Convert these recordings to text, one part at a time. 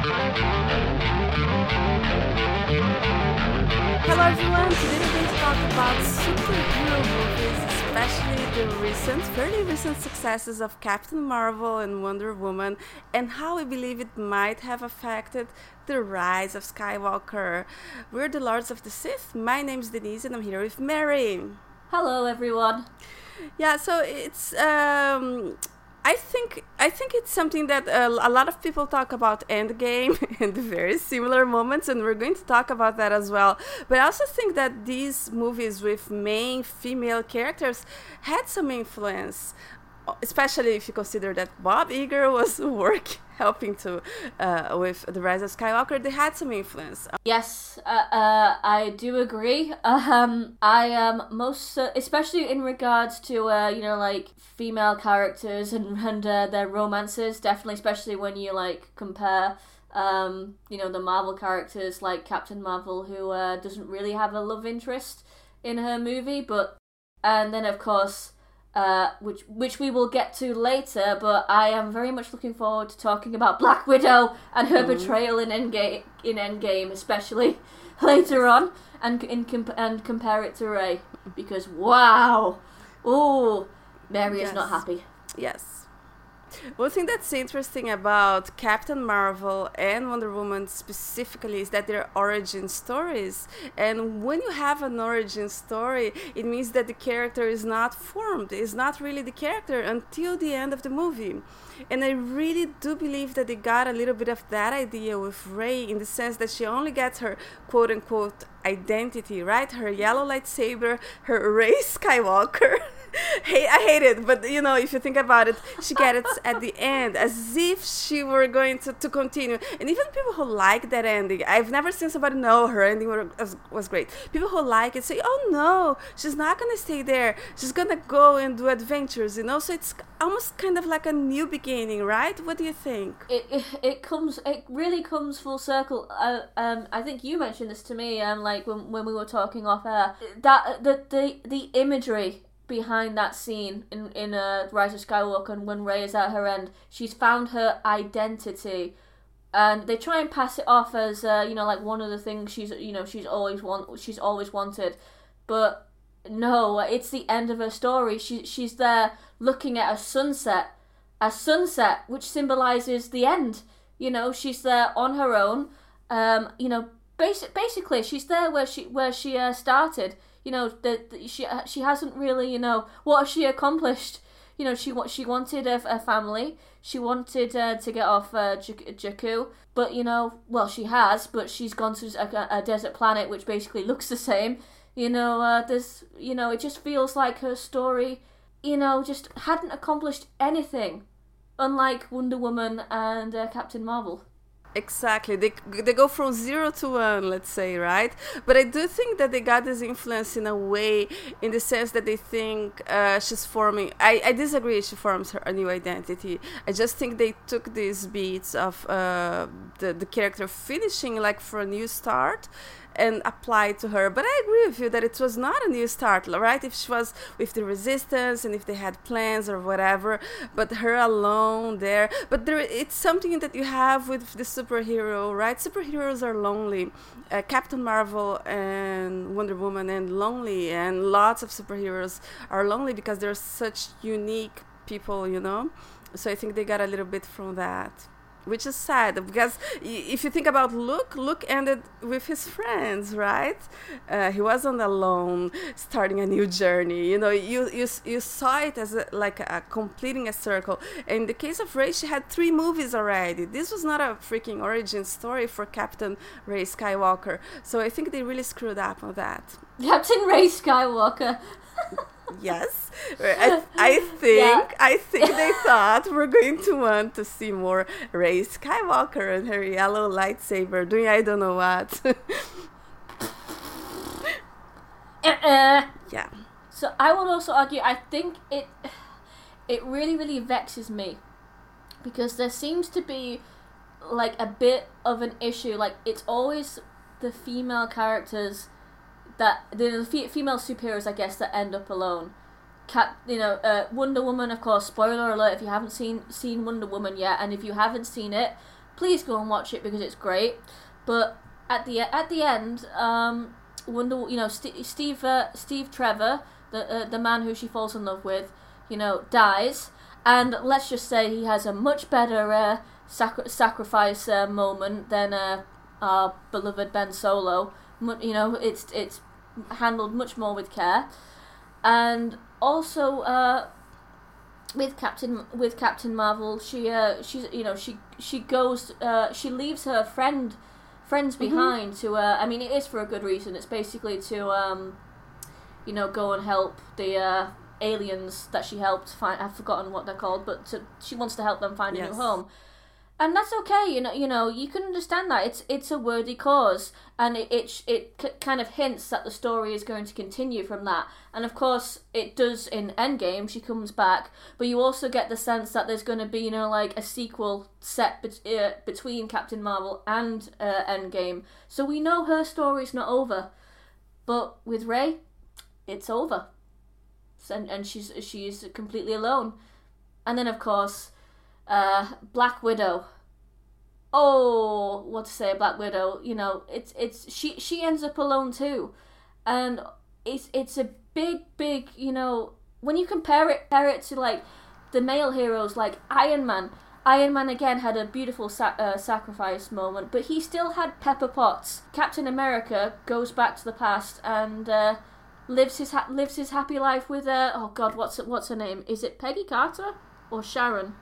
Hello everyone, today we're going to talk about superhero movies, especially the recent, fairly recent successes of Captain Marvel and Wonder Woman, and how we believe it might have affected the rise of Skywalker. We're the Lords of the Sith. My name's Denise and I'm here with Mary. Hello, everyone. Yeah, so it's um I think I think it's something that uh, a lot of people talk about Endgame and very similar moments, and we're going to talk about that as well. But I also think that these movies with main female characters had some influence, especially if you consider that Bob Iger was work helping to uh, with the rise of Skywalker. They had some influence. Yes, uh, uh, I do agree. Um, I am most, uh, especially in regards to uh, you know like female characters and and uh, their romances. Definitely, especially when you like compare. Um, you know the Marvel characters like Captain Marvel, who doesn't really have a love interest in her movie, but and then of course uh, which which we will get to later. But I am very much looking forward to talking about Black Widow and her Mm. betrayal in Endgame, in Endgame, especially later on, and in comp- and compare it to Rey because wow, oh, Mary is not happy. Yes. One thing that's interesting about Captain Marvel and Wonder Woman specifically is that they're origin stories. And when you have an origin story, it means that the character is not formed, is not really the character until the end of the movie. And I really do believe that they got a little bit of that idea with Rey in the sense that she only gets her quote unquote identity, right? Her yellow lightsaber, her Rey Skywalker. hey, I hate it, but you know, if you think about it, she gets at the end as if she were going to, to continue. And even people who like that ending, I've never seen somebody know her ending was, was great. People who like it say, oh no, she's not gonna stay there. She's gonna go and do adventures, you know? So it's almost kind of like a new beginning, right? What do you think? It, it comes it really comes full circle. Uh, um, I think you mentioned this to me. Um, like when when we were talking off air, that the the the imagery behind that scene in in uh, Rise of Skywalker and when Rey is at her end, she's found her identity, and they try and pass it off as uh, you know like one of the things she's you know she's always want she's always wanted, but no, it's the end of her story. She she's there looking at a sunset, a sunset which symbolizes the end. You know, she's there on her own. Um, you know, basic basically she's there where she where she uh, started. You know, that she she hasn't really you know what has she accomplished. You know, she what she wanted a, a family. She wanted uh, to get off uh, J- Jakku, but you know, well, she has, but she's gone to a, a desert planet which basically looks the same. You know, uh, there's, you know, it just feels like her story, you know, just hadn't accomplished anything, unlike Wonder Woman and uh, Captain Marvel. Exactly. They they go from zero to one, let's say, right? But I do think that they got this influence in a way, in the sense that they think uh, she's forming. I, I disagree. She forms her a new identity. I just think they took these beats of uh, the the character finishing like for a new start, and applied to her. But I agree with you that it was not a new start, right? If she was with the resistance and if they had plans or whatever, but her alone there. But there, it's something that you have with the superhero, right? Superheroes are lonely. Uh, Captain Marvel and Wonder Woman and lonely, and lots of superheroes are lonely because they're such unique people, you know. So I think they got a little bit from that which is sad because if you think about Luke, Luke ended with his friends, right? Uh, he wasn't alone, starting a new journey. You know, you you, you saw it as a, like a completing a circle. In the case of Rey, she had three movies already. This was not a freaking origin story for Captain Rey Skywalker. So I think they really screwed up on that. Captain Rey Skywalker. Yes. I, I think yeah. i think they thought we're going to want to see more rey skywalker and her yellow lightsaber. Doing i don't know what. Uh-uh. yeah. So i would also argue i think it it really really vexes me because there seems to be like a bit of an issue. Like it's always the female characters that the female superheroes, I guess, that end up alone. Cat, you know, uh, Wonder Woman, of course. Spoiler alert: if you haven't seen seen Wonder Woman yet, and if you haven't seen it, please go and watch it because it's great. But at the at the end, um, Wonder, you know, St- Steve uh, Steve Trevor, the uh, the man who she falls in love with, you know, dies, and let's just say he has a much better uh, sacri- sacrifice uh, moment than uh, our beloved Ben Solo. You know, it's it's handled much more with care, and also uh, with Captain with Captain Marvel, she uh, she's you know she she goes uh, she leaves her friend friends Mm-hmm. behind to uh, I mean it is for a good reason. It's basically to um, you know go and help the uh, aliens that she helped find. I've forgotten what they're called, but to, she wants to help them find a Yes. new home. And that's okay, you know. You know, you can understand that it's it's a worthy cause, and it it it c- kind of hints that the story is going to continue from that. And of course, it does in Endgame. She comes back, but you also get the sense that there's going to be, you know, like a sequel set bet- uh, between Captain Marvel and uh, Endgame. So we know her story's not over, but with Ray, it's over, and and she's she's completely alone. And then of course, uh, Black Widow. Oh, what to say, Black Widow? You know, it's it's she she ends up alone too, and it's it's a big big you know when you compare it compare it to like the male heroes like Iron Man. Iron Man again had a beautiful sa- uh, sacrifice moment, but he still had Pepper Potts. Captain America goes back to the past and uh, lives his ha- lives his happy life with uh, oh god, what's what's her name? Is it Peggy Carter or Sharon?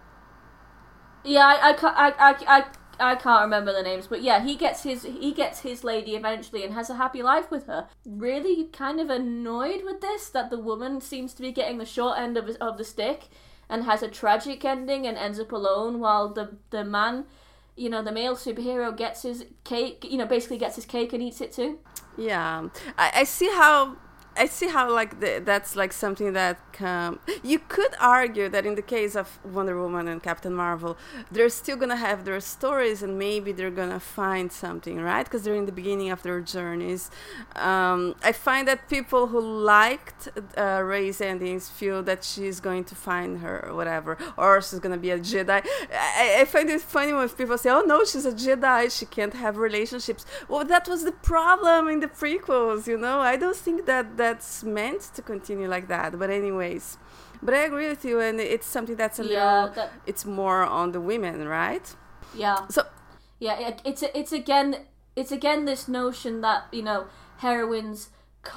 Yeah, I, I, I, I, I, I can't remember the names, but yeah, he gets his he gets his lady eventually and has a happy life with her. Really, kind of annoyed with this that the woman seems to be getting the short end of of the stick and has a tragic ending and ends up alone, while the the man, you know, the male superhero gets his cake, you know, basically gets his cake and eats it too. Yeah, I, I see how I see how like the, that's like something that you could argue that in the case of Wonder Woman and Captain Marvel, they're still gonna have their stories and maybe they're gonna find something, right? Because they're in the beginning of their journeys. Um, I find that people who liked uh, Rey's endings feel that she's going to find her or whatever, or she's gonna be a Jedi. I, I find it funny when people say, "Oh no, she's a Jedi. She can't have relationships." Well, that was the problem in the prequels, you know. I don't think that that's meant to continue like that. But anyways, but I agree with you, and it's something that's a Yeah, little. that- It's more on the women, right? Yeah. So Yeah, it, it's it's again it's again this notion that you know heroines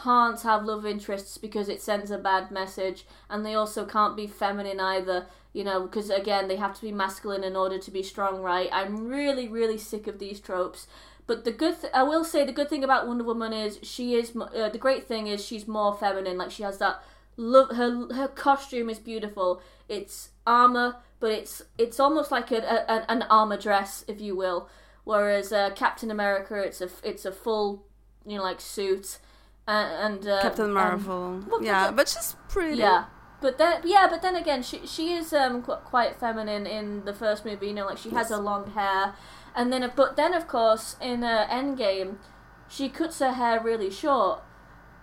can't have love interests because it sends a bad message, and they also can't be feminine either. You know, because again they have to be masculine in order to be strong, right? I'm really really sick of these tropes. But the good, th- I will say, the good thing about Wonder Woman is she is. Uh, the great thing is she's more feminine. Like she has that love. Her her costume is beautiful. It's armor, but it's it's almost like a, a, an armor dress, if you will. Whereas uh, Captain America, it's a it's a full, you know, like suit, and, and uh, Captain and- Marvel, well, yeah, but- she's pretty. yeah. But then, yeah, but then again, she she is um qu- quite feminine in the first movie. You know, like she has Yes. a long hair, and then but then of course in uh, Endgame, she cuts her hair really short,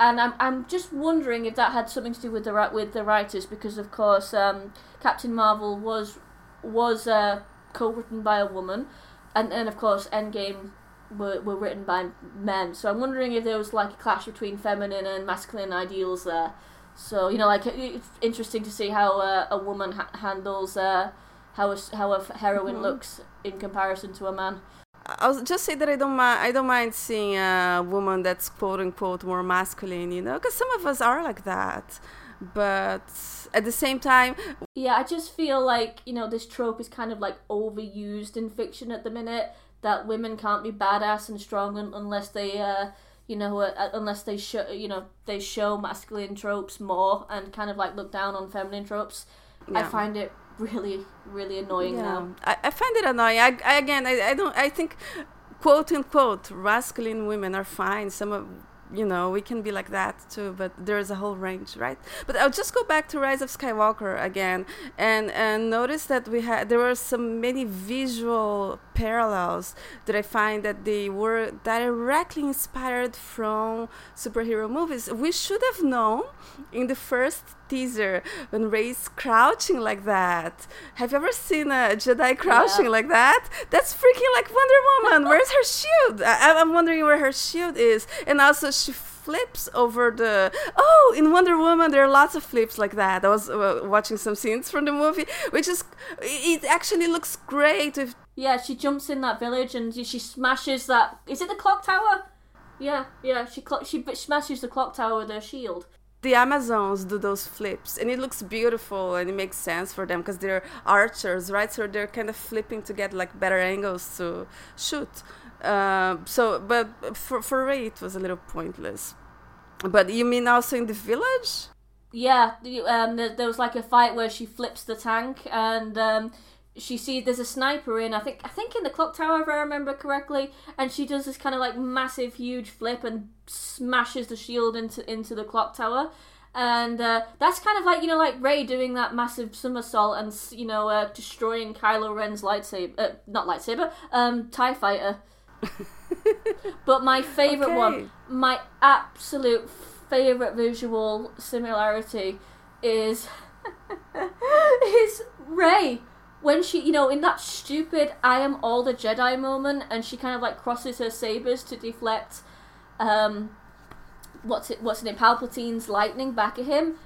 and I'm I'm just wondering if that had something to do with the with the writers because of course um Captain Marvel was was uh, co-written by a woman, and then of course Endgame were were written by men. So I'm wondering if there was like a clash between feminine and masculine ideals there. So you know, like it- it's interesting to see how uh, a woman ha- handles uh, how a, how a heroine Mhm. looks in comparison to a man. I'll just say that I don't mind. I don't mind seeing a woman that's quote unquote more masculine, you know, because some of us are like that. But at the same time, Yeah, I just feel like you know this trope is kind of like overused in fiction at the minute. That women can't be badass and strong unless they, uh, you know, uh, unless they show, you know, they show masculine tropes more and kind of like look down on feminine tropes. I find it really, really annoying now. I, I find it annoying. I, I again, I, I don't. I think, quote unquote, masculine women are fine. Some of you know we can be like that too, but there's a whole range, right? But I'll just go back to Rise of Skywalker again and and notice that we had there were some many visual parallels that I find that they were directly inspired from superhero movies. We should have known in the first teaser when Rey's crouching like that. Have you ever seen a Jedi crouching Yeah. like that? That's freaking like Wonder Woman. Where's her shield? I, I'm wondering where her shield is. And also, she flips over the. Oh, in Wonder Woman, there are lots of flips like that. I was uh, watching some scenes from the movie, which is. It actually looks great with Yeah, she jumps in that village and she smashes that. Is it the clock tower? Yeah, yeah. She she smashes the clock tower with her shield. The Amazons do those flips, and it looks beautiful, and it makes sense for them because they're archers, right? So they're kind of flipping to get like better angles to shoot. Um, so, but for for Rey, it was a little pointless. But you mean also in the village? Yeah, um, there, there was like a fight where she flips the tank and um, she sees there's a sniper in. I think I think in the clock tower, if I remember correctly, and she does this kind of like massive, huge flip and smashes the shield into into the clock tower. And uh, that's kind of like you know like Rey doing that massive somersault and you know uh, destroying Kylo Ren's lightsaber, uh, not lightsaber, um, Tie Fighter. but my favorite Okay. one, my absolute favorite visual similarity is is Rey when she, you know, in that stupid "I am all the Jedi" moment, and she kind of like crosses her sabers to deflect, um, what's it, what's it, name, Palpatine's lightning back at him.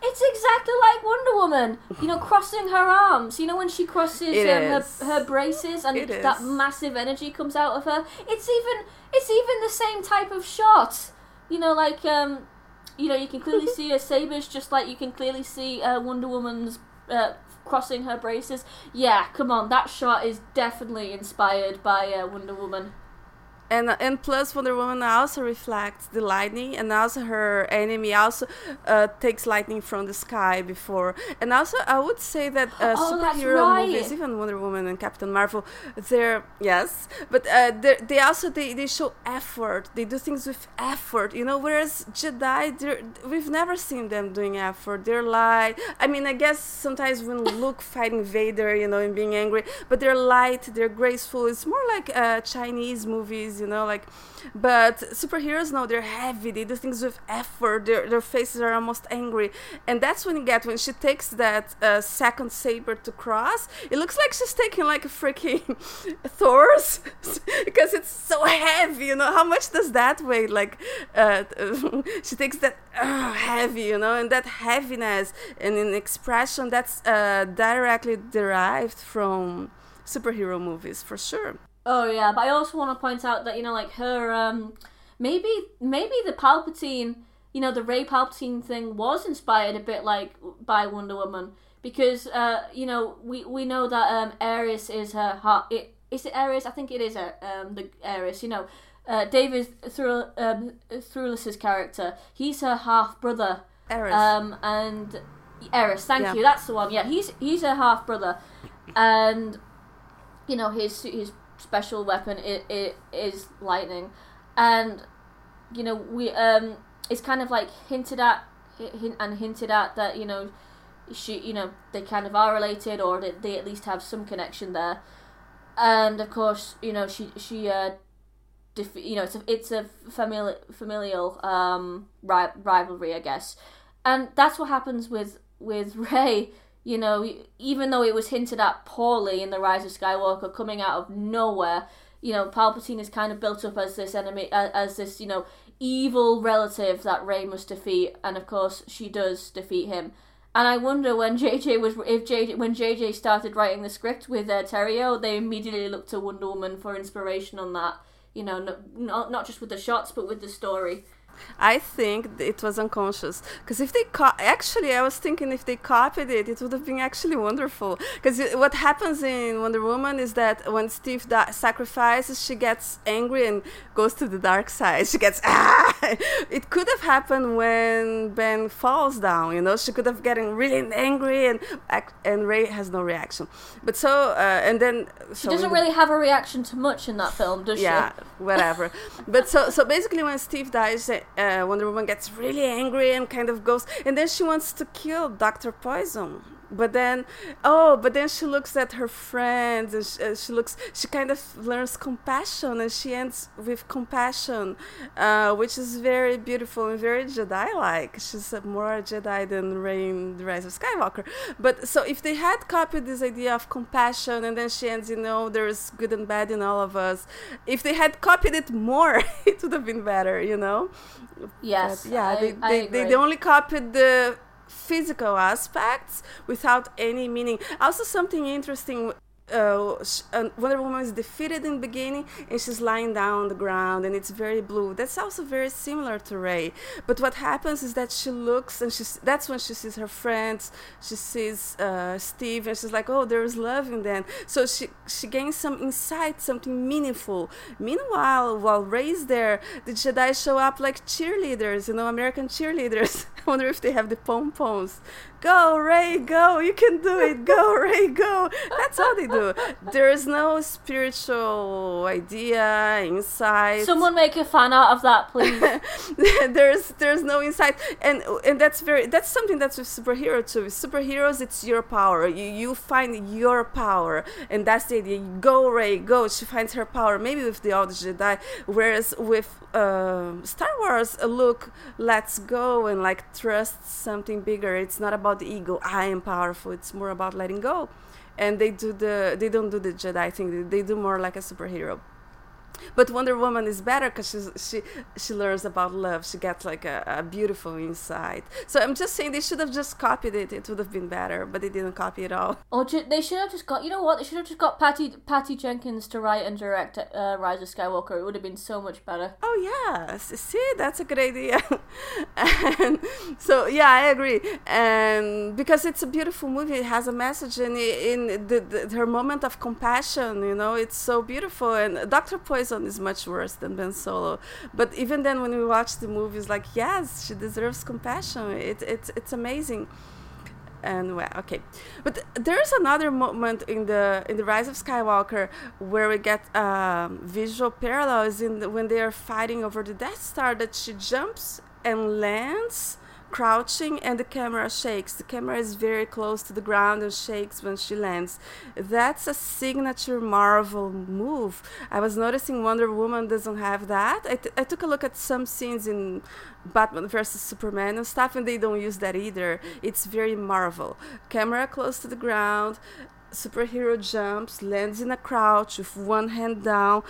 It's exactly like Wonder Woman, you know, crossing her arms. You know when she crosses um, her, her braces and It that is. massive energy comes out of her. It's even it's even the same type of shot. You know, like um, you know, you can clearly see her sabers, just like you can clearly see uh, Wonder Woman's uh, crossing her braces. Yeah, come on, that shot is definitely inspired by uh, Wonder Woman. And and plus Wonder Woman also reflects the lightning, and also her enemy also uh, takes lightning from the sky before. And also, I would say that uh, Oh, superhero right. movies, even Wonder Woman and Captain Marvel, they're yes, but uh, they're, they also they, they show effort. They do things with effort, you know. Whereas Jedi, we've never seen them doing effort. They're like, I mean, I guess sometimes when Luke fighting Vader, you know, and being angry, but they're light, they're graceful. It's more like uh, Chinese movies, you know, like. But superheroes, no, they're heavy. They do things with effort. Their their faces are almost angry, and that's when you get when she takes that uh, second saber to cross. It looks like she's taking like a freaking Thor's because it's so heavy. You know how much does that weigh? Like uh, she takes that uh, heavy, you know, and that heaviness and in expression that's uh, directly derived from superhero movies for sure. Oh yeah, but I also want to point out that you know, like her, um, maybe maybe the Palpatine, you know, the Rey Palpatine thing was inspired a bit like by Wonder Woman because uh, you know we we know that um, Ares is her heart. It, is it Ares? I think it is uh, um, the Ares. You know, uh, David Thru- um, Thewlis's character. He's her half brother. Eris. Um, and Eris, thank Yeah. you. That's the one. Yeah, he's he's a half brother, and you know his his special weapon is, is, is lightning, and you know we um it's kind of like hinted at hint, and hinted at that you know she you know they kind of are related or that they at least have some connection there, and of course you know she she uh. Def- you know, it's a it's a familial familial um ri- rivalry, I guess, and that's what happens with with Rey. You know, even though it was hinted at poorly in the Rise of Skywalker, coming out of nowhere, you know, Palpatine is kind of built up as this enemy, as this you know evil relative that Rey must defeat, and of course she does defeat him. And I wonder when JJ was if JJ when JJ started writing the script with uh, Terrio, they immediately looked to Wonder Woman for inspiration on that. You know, not not just with the shots, but with the story. I think it was unconscious because if they co- actually, I was thinking if they copied it, it would have been actually wonderful. Because what happens in Wonder Woman is that when Steve di- sacrifices, she gets angry and goes to the dark side. She gets ah. It could have happened when Ben falls down. You know, she could have getting really angry and and Rey has no reaction. But so uh, and then She doesn't really have a reaction to much in that film, does yeah, she? whatever. but so so basically, when Steve dies, uh, Wonder Woman gets really angry and kind of goes, and then she wants to kill Doctor Poison. But then oh but then she looks at her friends and she, uh, she, looks she kind of learns compassion and she ends with compassion uh, which is very beautiful and very jedi like she's more jedi than rey in the rise of skywalker. But so if they had copied this idea of compassion and then she ends you know there's good and bad in all of us if they had copied it more it would have been better you know? Yes but yeah I, they, I they, they, they only copied the physical aspects without any meaning. Also, something interesting uh, Wonder Woman is defeated in the beginning and she's lying down on the ground and it's very blue. That's also very similar to Rey. But what happens is that she looks and she's that's when she sees her friends. She sees uh, Steve and she's like, oh, there's love in them. So she she gains some insight, something meaningful. Meanwhile, while Rey's there, the Jedi show up like cheerleaders, you know, American cheerleaders. I wonder if they have the pom poms go Rey, go you can do it. Go Rey, go. That's how they do. There is no spiritual idea insight someone make a fan out of that please. There's there's no insight. And and that's very that's something that's with superhero too. With superheroes it's your power. You you find your power. And that's the idea. Go Rey, go. She finds her power. Maybe with the old Jedi. Whereas with uh, Star Wars look let's go and like trust something bigger it's not about the ego. I am powerful. It's more about letting go, and they do the they don't do the Jedi thing. They do more like a superhero. But Wonder Woman is better because she she learns about love. She gets like a, a, beautiful insight. So I'm just saying they should have just copied it. It would have been better, but they didn't copy it all. Or they should have just got you know what? They should have just got Patty Patty Jenkins to write and direct uh, Rise of Skywalker. It would have been so much better. Oh yeah, see that's a good idea. and so yeah, I agree. And because it's a beautiful movie, it has a message in in the, the her moment of compassion. You know, it's so beautiful. And Doctor Poison Is much worse than Ben Solo. But even then, when we watch the movies, like yes, she deserves compassion. It, it's it's amazing. And well, okay, but there's another moment in the in the Rise of Skywalker where we get um, visual parallels in the, when they are fighting over the Death Star. That she jumps and lands crouching and the camera shakes. The camera is very close to the ground and shakes when she lands. That's a signature Marvel move. I was noticing Wonder Woman doesn't have that. I, t- I took a look at some scenes in Batman versus Superman and stuff, and they don't use that either. It's very Marvel. Camera close to the ground, superhero jumps, lands in a crouch with one hand down,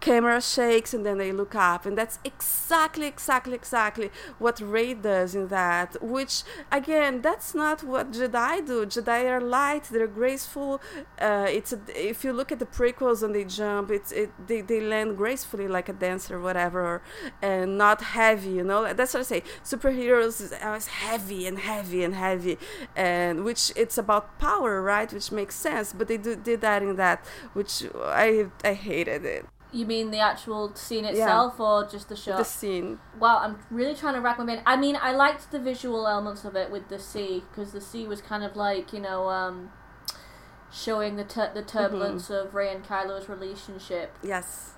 camera shakes and then they look up. And that's exactly exactly exactly what rey does in that which again that's not what Jedi do. Jedi are light they're graceful. Uh, it's a, if you look at the prequels and they jump it's it they, they land gracefully like a dancer or whatever and not heavy you know? That's what I say. Superheroes is always heavy and heavy and heavy and which it's about power right? Which makes sense but they do, did that in that which I I hated it you mean the actual scene itself yeah. or just the shot? The scene. Wow, I'm really trying to rack my brain. I mean, I liked the visual elements of it with the sea because the sea was kind of like you know um, showing the tur- the turbulence mm-hmm. of Rey and Kylo's relationship. Yes.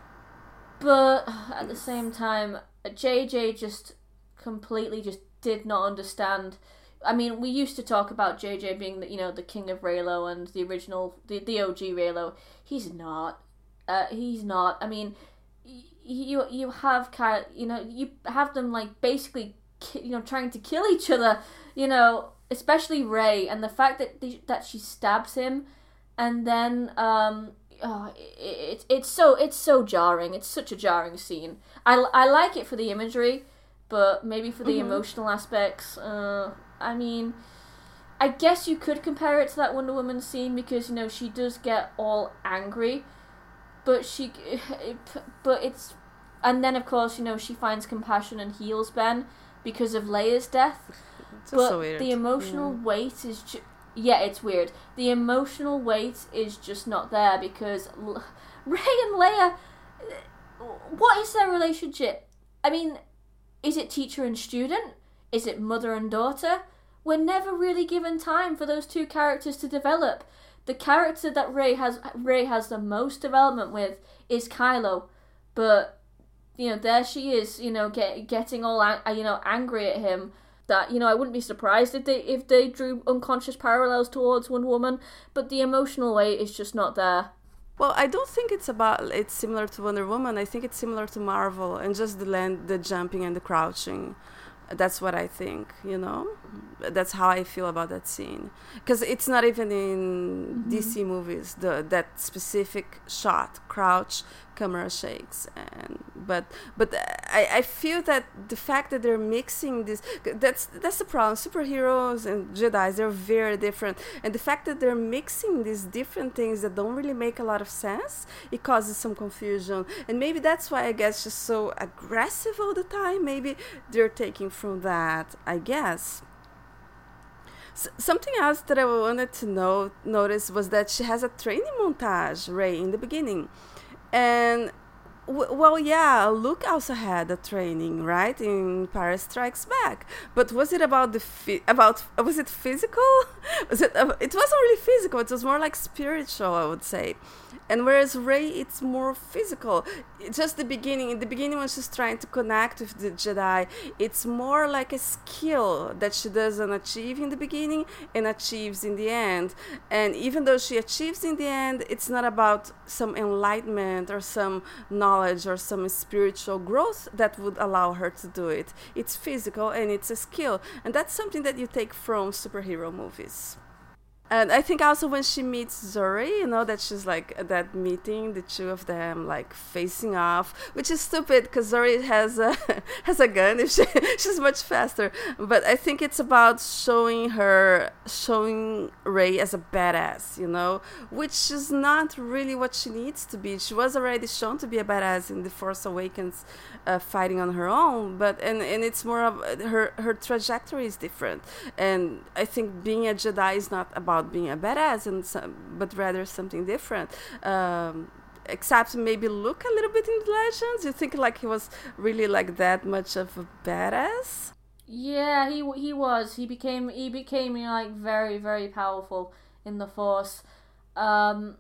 But at the same time, JJ just completely just did not understand. I mean, we used to talk about JJ being the you know the king of Reylo and the original the the OG Reylo. He's not. Uh, he's not. I mean, you you have kind you know you have them like basically you know trying to kill each other. You know, especially Rey, and the fact that the, that she stabs him, and then um. Oh, it, it, it's so it's so jarring. It's such a jarring scene. I, I like it for the imagery, but maybe for the mm-hmm. emotional aspects. Uh, I mean, I guess you could compare it to that Wonder Woman scene because you know she does get all angry, but she, but it's, and then of course you know she finds compassion and heals Ben because of Leia's death. It's but so the emotional yeah. weight is, ju- yeah, it's weird. The emotional weight is just not there because L- Rey and Leia, uh, what is their relationship? I mean, is it teacher and student? Is it mother and daughter? We're never really given time for those two characters to develop the character that Rey has Rey has the most development with is Kylo, but you know there she is, you know, get, getting all you know angry at him that you know I wouldn't be surprised if they if they drew unconscious parallels towards Wonder Woman, but the emotional weight is just not there. Well, I don't think it's about it's similar to Wonder Woman. I think it's similar to Marvel and just the land, the jumping and the crouching. That's what I think. You know, that's how I feel about that scene because it's not even in mm-hmm. DC movies. The that specific shot, crouch, camera shakes and but but I, I feel that the fact that they're mixing this that's that's the problem. Superheroes and jedis they're very different. And the fact that they're mixing these different things that don't really make a lot of sense it causes some confusion. And maybe that's why i guess just so aggressive all the time maybe they're taking from that i guess. Something else that I wanted to know notice was that she has a training montage, Rey, in the beginning, and well, yeah, Luke also had a training, right, in Empire Strikes Back. But was it about the about was it physical? was it? Uh, it wasn't really physical. It was more like spiritual, I would say. And whereas Rey, it's more physical. just the beginning. In the beginning, when she's trying to connect with the Jedi, it's more like a skill that she doesn't achieve in the beginning and achieves in the end. And even though she achieves in the end, it's not about some enlightenment or some knowledge or some spiritual growth that would allow her to do it. It's physical and it's a skill. And that's something that you take from superhero movies. And I think also when she meets Zorii, you know, that she's like at that meeting, the two of them like facing off, which is stupid because Zorii has a has a gun. If she she's much faster, but I think it's about showing her showing Rey as a badass, you know, which is not really what she needs to be. She was already shown to be a badass in The Force Awakens, uh, fighting on her own, but and and it's more of her her trajectory is different, and I think being a Jedi is not about about being a badass and some, but rather something different. Um, except maybe look a little bit in legends. You think like he was really like that much of a badass? Yeah, he he was. He became he became like very very powerful in the Force. Um,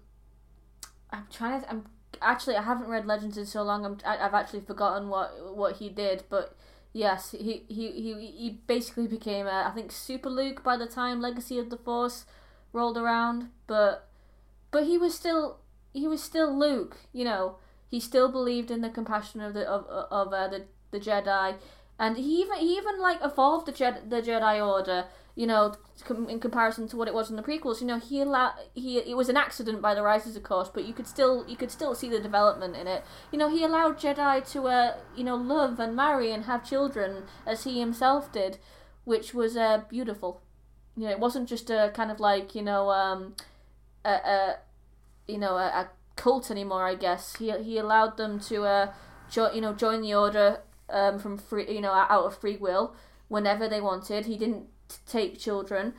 I'm trying to. I'm actually I haven't read Legends in so long. I'm I, i have actually forgotten what what he did, but yes, he he he he basically became a, I think Super Luke by the time Legacy of the Force rolled around, but but he was still he was still Luke. You know, he still believed in the compassion of the of of uh, the the Jedi, and he even he even like evolved the Jedi the Jedi Order. You know, in comparison to what it was in the prequels, you know, he allowed he it was an accident by the Rises, of course, but you could still you could still see the development in it. You know, he allowed Jedi to uh you know love and marry and have children as he himself did, which was uh beautiful you know, it wasn't just a kind of like you know, um, a, a you know, a, a cult anymore. I guess he he allowed them to uh, jo- you know, join the order um, from free, you know, out of free will whenever they wanted. He didn't take children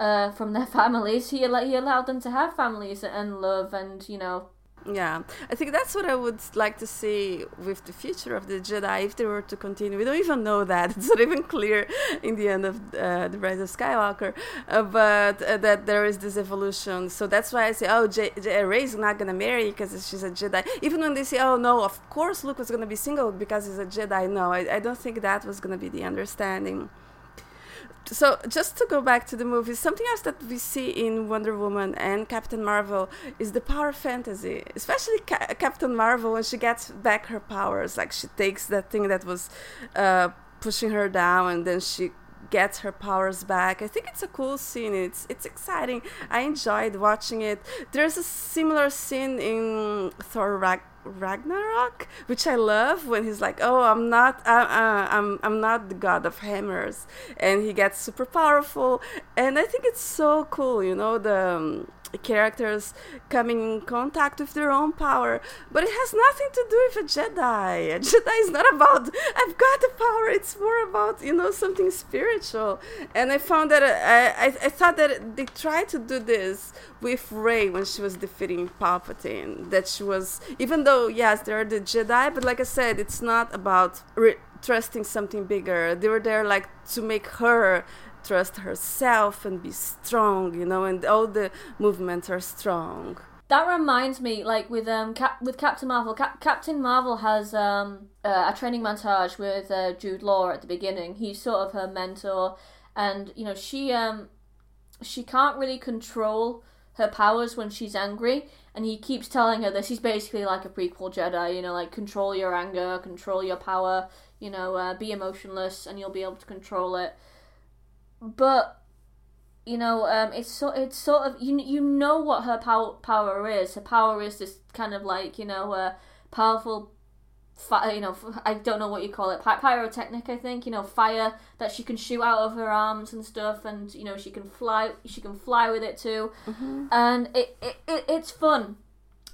uh, from their families. He he allowed them to have families and love and you know yeah, I think that's what I would like to see with the future of the Jedi if they were to continue. We don't even know that; it's not even clear in the end of uh, the Rise of Skywalker, uh, but uh, that there is this evolution. So that's why I say, oh, J- J- Rey's not gonna marry because she's a Jedi. Even when they say, oh no, of course Luke was gonna be single because he's a Jedi. No, I, I don't think that was gonna be the understanding so just to go back to the movies, something else that we see in Wonder Woman and Captain Marvel is the power fantasy, especially Ca- Captain Marvel when she gets back her powers. Like she takes that thing that was uh, pushing her down, and then she gets her powers back. I think it's a cool scene. It's it's exciting. I enjoyed watching it. There's a similar scene in Thor Rag- Ragnarok, which I love when he's like, "Oh, I'm not, uh, uh, I'm, I'm not the god of hammers," and he gets super powerful, and I think it's so cool. You know the. Um, characters coming in contact with their own power, but it has nothing to do with a Jedi. A Jedi is not about I've got the power. It's more about you know something spiritual. And I found that uh, I I, I thought that they tried to do this with Rey when she was defeating Palpatine. That she was even though yes there are the Jedi, but like I said, it's not about. Re- trusting something bigger they were there like to make her trust herself and be strong, you know, and all the movements are strong. that reminds me, like with um Cap- with Captain Marvel. Cap- Captain Marvel has um uh, a training montage with uh, Jude Law at the beginning. He's sort of her mentor, and you know she um she can't really control her powers when she's angry, and he keeps telling her this. He's basically like a prequel Jedi, you know, like control your anger, control your power, you know, uh, be emotionless, and you'll be able to control it. But you know, um, it's so it's sort of you you know what her power power is. Her power is this kind of like you know, uh, powerful. Fi- you know, I don't know what you call it, Py- pyrotechnic. I think you know, fire that she can shoot out of her arms and stuff, and you know, she can fly. She can fly with it too, Mm-hmm. and it, it, it it's fun,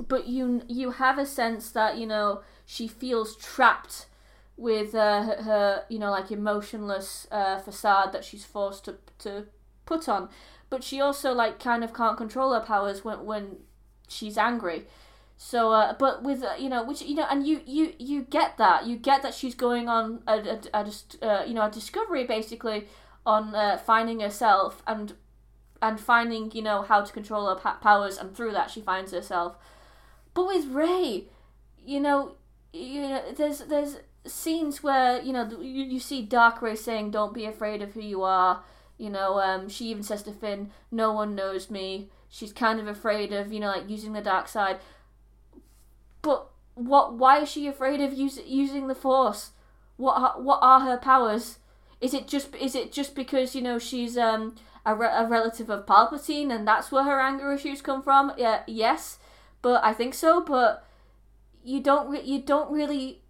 but you you have a sense that you know she feels trapped with uh, her, you know like emotionless uh, facade that she's forced to to put on, but she also like kind of can't control her powers when when she's angry. So, uh, but with uh, you know, which you know, and you you you get that you get that she's going on a, a, a dis- uh, you know a discovery basically on uh, finding herself and and finding you know how to control her pa- powers, and through that she finds herself. But with Rey, you know, you know, there's there's scenes where you know you, you see Dark Rey saying, "Don't be afraid of who you are." You know, um, she even says to Finn, "No one knows me." She's kind of afraid of you know like using the dark side. But what? Why is she afraid of use, using the Force? What are, what are her powers? Is it just is it just because you know she's um a, re- a relative of Palpatine and that's where her anger issues come from? Yeah, yes, but I think so. But you don't re- you don't really.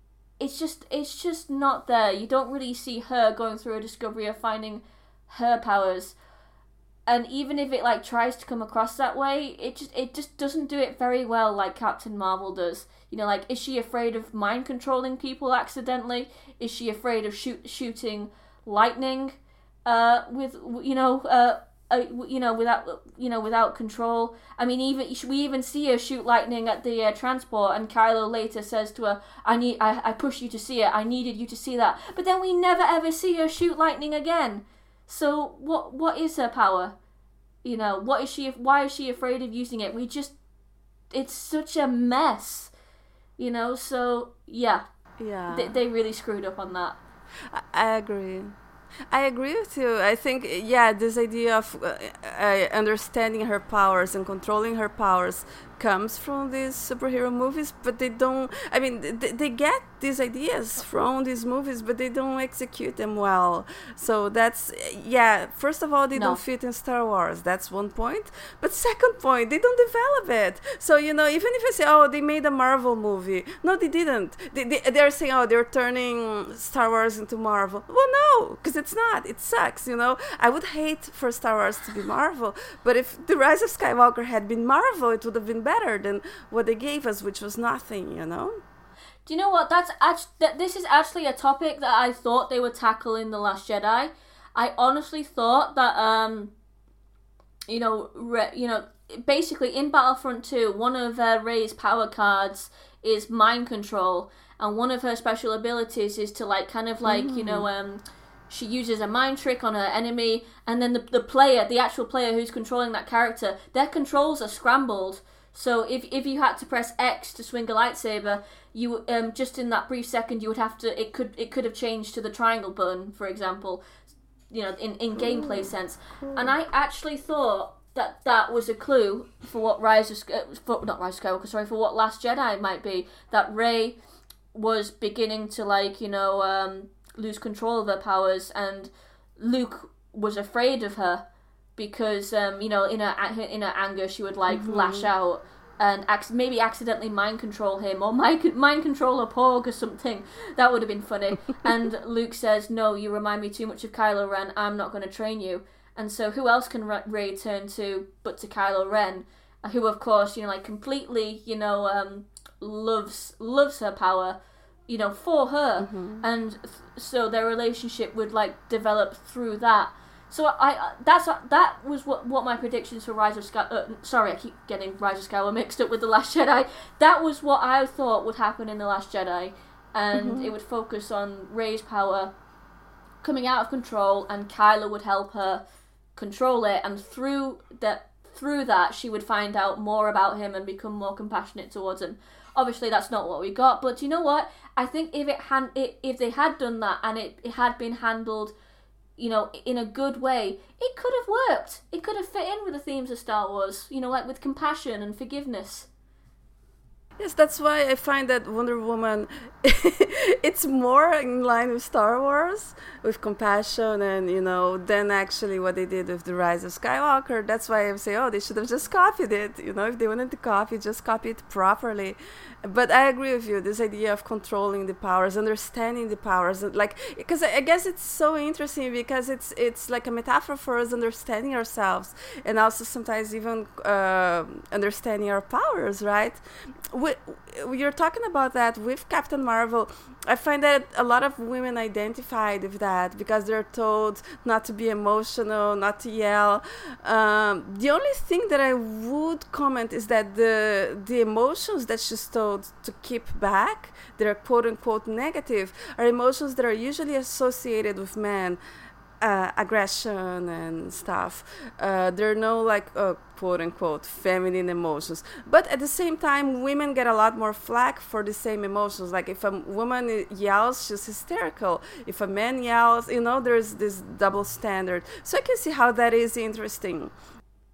It's just it's just not there. You don't really see her going through a discovery of finding her powers. And even if it like tries to come across that way it just it just doesn't do it very well like captain marvel does. You know like is she afraid of mind controlling people accidentally? Is she afraid of shoot, shooting lightning uh with you know uh uh, you know, without you know, without control. I mean, even we even see her shoot lightning at the uh, transport, and Kylo later says to her, "I need, I, I pushed you to see it. I needed you to see that." But then we never ever see her shoot lightning again. So what, what is her power? You know, what is she? Why is she afraid of using it? We just, it's such a mess. You know, so yeah, Yeah. they, they really screwed up on that. I, I agree. I agree with you. I think, yeah, this idea of uh, uh, understanding her powers and controlling her powers comes from these superhero movies, but they don't. I mean, they, they get these ideas from these movies, but they don't execute them well. So that's, yeah, first of all, they No. don't fit in Star Wars. That's one point. But second point, they don't develop it. So, you know, even if I say, oh, they made a Marvel movie, no, they didn't. They, they, they're saying, oh, they're turning Star Wars into Marvel. Well, no, because it's not. It sucks, you know. I would hate for Star Wars to be Marvel, but if The Rise of Skywalker had been Marvel, it would have been better than what they gave us, which was nothing, you know? Do you know what? That's act- that this is actually a topic that I thought they would tackle in the Last Jedi. I honestly thought that um, you know, re- you know, basically in Battlefront Two, one of uh, Rey's power cards is mind control, and one of her special abilities is to like kind of like you know um. She uses a mind trick on her enemy, and then the, the player, the actual player who's controlling that character, their controls are scrambled. So if if you had to press X to swing a lightsaber, you um just in that brief second you would have to it could it could have changed to the triangle button, for example, you know, in in gameplay sense. And I actually thought that that was a clue for what Rise of uh, for, not Rise of Skywalker, sorry, for what Last Jedi might be. That Rey was beginning to like you know um, lose control of her powers, and Luke was afraid of her because um, you know in her in her anger she would like lash out and ac- maybe accidentally mind control him or mind mind control a Porg or something. That would have been funny. and Luke says, "No, you remind me too much of Kylo Ren. I'm not going to train you." And so, who else can Rey turn to but to Kylo Ren, who, of course, you know, like completely, you know, um, loves loves her power, you know, for her, and th- so their relationship would like develop through that. So I, I that's that was what what my predictions for Rise of Sky. Uh, sorry, I keep getting Rise of Skywalker mixed up with the Last Jedi. That was what I thought would happen in the Last Jedi, and it would focus on Rey's power coming out of control, and Kylo would help her control it, and through that through that she would find out more about him and become more compassionate towards him. Obviously, that's not what we got, but you know what? I think if it had, if they had done that and it, it had been handled, you know, in a good way, it could have worked. It could have fit in with the themes of Star Wars. You know, like with compassion and forgiveness. Yes, that's why I find that Wonder Woman it's more in line with Star Wars, with compassion and you know, than actually what they did with the Rise of Skywalker. That's why I say, oh, they should have just copied it. You know, if they wanted to copy, just copy it properly but I agree with you. This idea of controlling the powers, understanding the powers, like because I guess it's so interesting because it's it's like a metaphor for us understanding ourselves and also sometimes even uh, understanding our powers. Right? We, you're talking about that with Captain Marvel. I find that a lot of women identified with that because they're told not to be emotional, not to yell. Um, the only thing that I would comment is that the the emotions that she's told to keep back, that are quote unquote negative, are emotions that are usually associated with men uh, aggression and stuff. Uh, there are no like uh, quote unquote feminine emotions, but at the same time, women get a lot more flack for the same emotions. Like if a woman yells, she's hysterical. If a man yells, you know, there's this double standard. So I can see how that is interesting.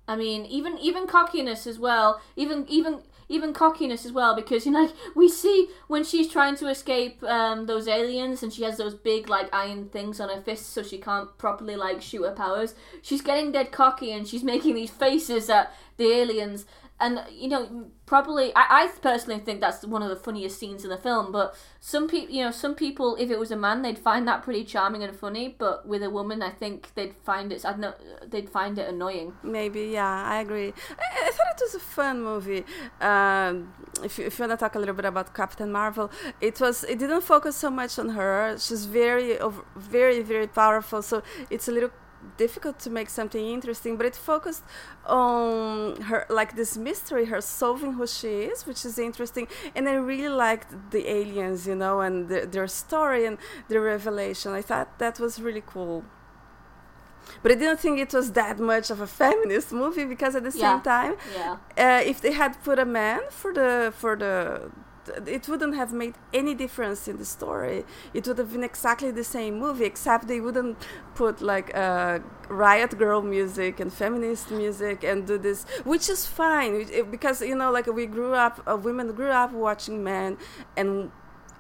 I mean, even even cockiness as well. Even even even cockiness as well because you know like, we see when she's trying to escape um, those aliens and she has those big like iron things on her fists so she can't properly like shoot her powers she's getting dead cocky and she's making these faces at the aliens and you know probably I, I personally think that's one of the funniest scenes in the film but some people you know some people if it was a man they'd find that pretty charming and funny but with a woman i think they'd find it i know they'd find it annoying. Maybe yeah i agree. I, I thought it was a fun movie. Um, if, you, if you want to talk a little bit about captain marvel it was it didn't focus so much on her. She's very very very powerful so it's a little difficult to make something interesting, but it focused on her like this mystery, her solving who she is, which is interesting. And I really liked the aliens, you know, and the, their story and the revelation. I thought that was really cool. But I didn't think it was that much of a feminist movie because at the yeah. same time, yeah. uh, if they had put a man for the for the it wouldn't have made any difference in the story. It would have been exactly the same movie, except they wouldn't put like uh, riot girl music and feminist music and do this, which is fine because you know, like we grew up, uh, women grew up watching men and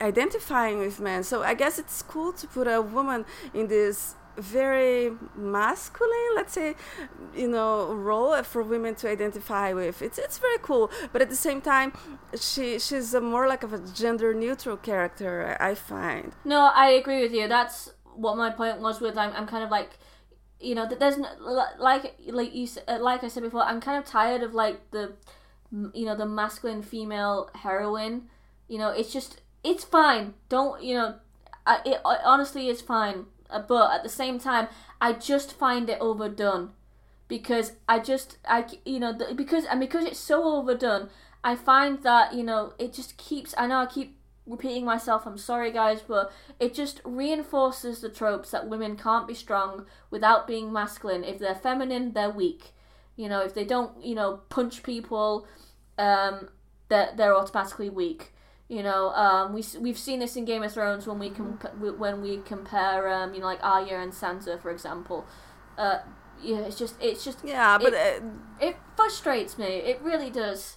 identifying with men. So I guess it's cool to put a woman in this very masculine, let's say, you know, role for women to identify with. It's it's very cool, but at the same time, she she's a more like of a gender neutral character. I find. No, I agree with you. That's what my point was with. I'm I'm kind of like. You know, there's no, like like you uh, like I said before. I'm kind of tired of like the, you know, the masculine female heroine. You know, it's just it's fine. Don't you know? I, it, honestly is fine but at the same time, I just find it overdone because I just I you know because and because it's so overdone, I find that you know it just keeps. I know I keep repeating myself. I'm sorry, guys, but it just reinforces the tropes that women can't be strong without being masculine. If they're feminine, they're weak. You know, if they don't, you know, punch people, um, they're they're automatically weak. You know, um, we we've seen this in Game of Thrones when we comp- when we compare, um, you know, like Arya and Sansa, for example. Uh, yeah, it's just it's just yeah, but it, uh, it frustrates me. It really does.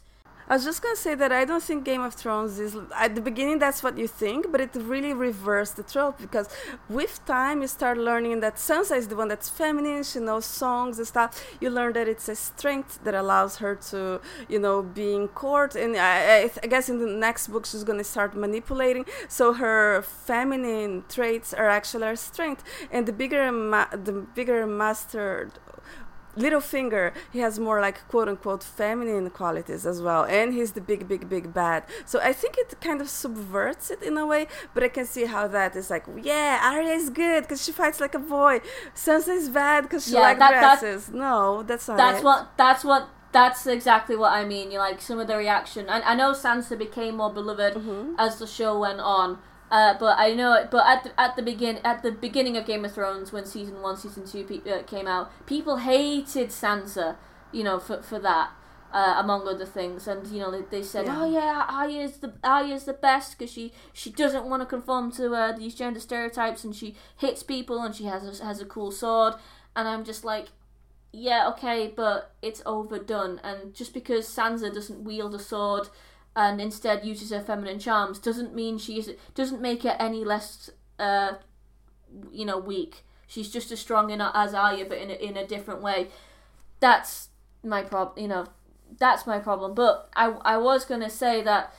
I was just gonna say that I don't think Game of Thrones is at the beginning. That's what you think, but it really reversed the trope because with time you start learning that Sansa is the one that's feminine. She knows songs and stuff. You learn that it's a strength that allows her to, you know, be in court. And I, I guess in the next book she's gonna start manipulating. So her feminine traits are actually her strength. And the bigger ma- the bigger mastered Littlefinger, he has more like quote unquote feminine qualities as well, and he's the big, big, big bad. So I think it kind of subverts it in a way, but I can see how that is like, yeah, Arya is good because she fights like a boy. Sansa is bad because she yeah, likes that, dresses. That, no, that's not. That's what. That's what. That's exactly what I mean. You like some of the reaction. I, I know Sansa became more beloved mm-hmm. as the show went on uh, but I know, but at the, at the begin at the beginning of Game of Thrones, when season one, season two pe- uh, came out, people hated Sansa you know, for for that. Uh, among other things, and you know they, they said, Yeah. "Oh yeah, Arya's the Arya's the best because she she doesn't want to conform to uh, these gender stereotypes, and she hits people, and she has a, has a cool sword." And I'm just like, yeah, okay, but it's overdone. And just because Sansa doesn't wield a sword and instead uses her feminine charms doesn't mean she's doesn't make her any less, uh, you know, weak. She's just as strong in as Arya, but in a, in a different way. That's my problem. You know, that's my problem. But I I was gonna say that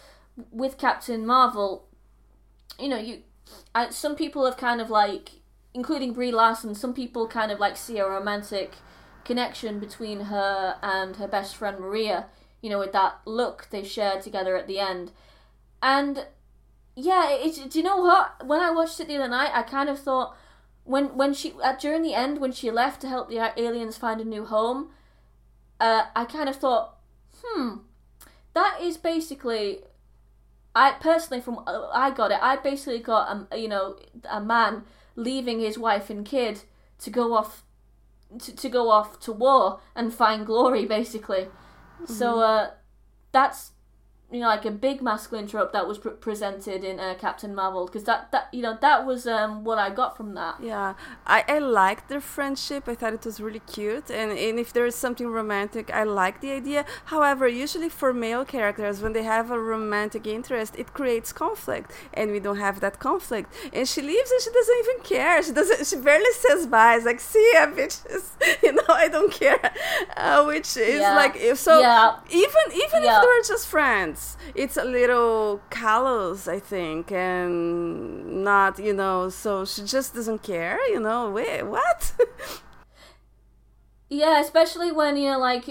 with Captain Marvel, you know, you, I, some people have kind of like, including Brie Larson, some people kind of like see a romantic connection between her and her best friend Maria. You know, with that look they shared together at the end, and yeah, it's. Do you know what? When I watched it the other night, I kind of thought when when she uh, during the end when she left to help the aliens find a new home, uh, I kind of thought, hmm, that is basically. I personally, from uh, I got it. I basically got a you know a man leaving his wife and kid to go off to, to go off to war and find glory, basically. So uh, that's you know like a big masculine trope that was pre- presented in uh, Captain Marvel because that that you know that was um, what I got from that. Yeah, I, I liked their friendship. I thought it was really cute, and, and if there is something romantic, I like the idea. However, usually for male characters, when they have a romantic interest, it creates conflict, and we don't have that conflict. And she leaves, and she doesn't even care. She doesn't. She barely says bye. It's like, see ya, bitches. You know, I don't care. Uh, which is Yeah. like if so. Yeah. Even even Yeah. if they were just friends, it's a little callous, I think, and not, you know. So she just doesn't care, you know. Wait, what? Yeah, especially when you know, like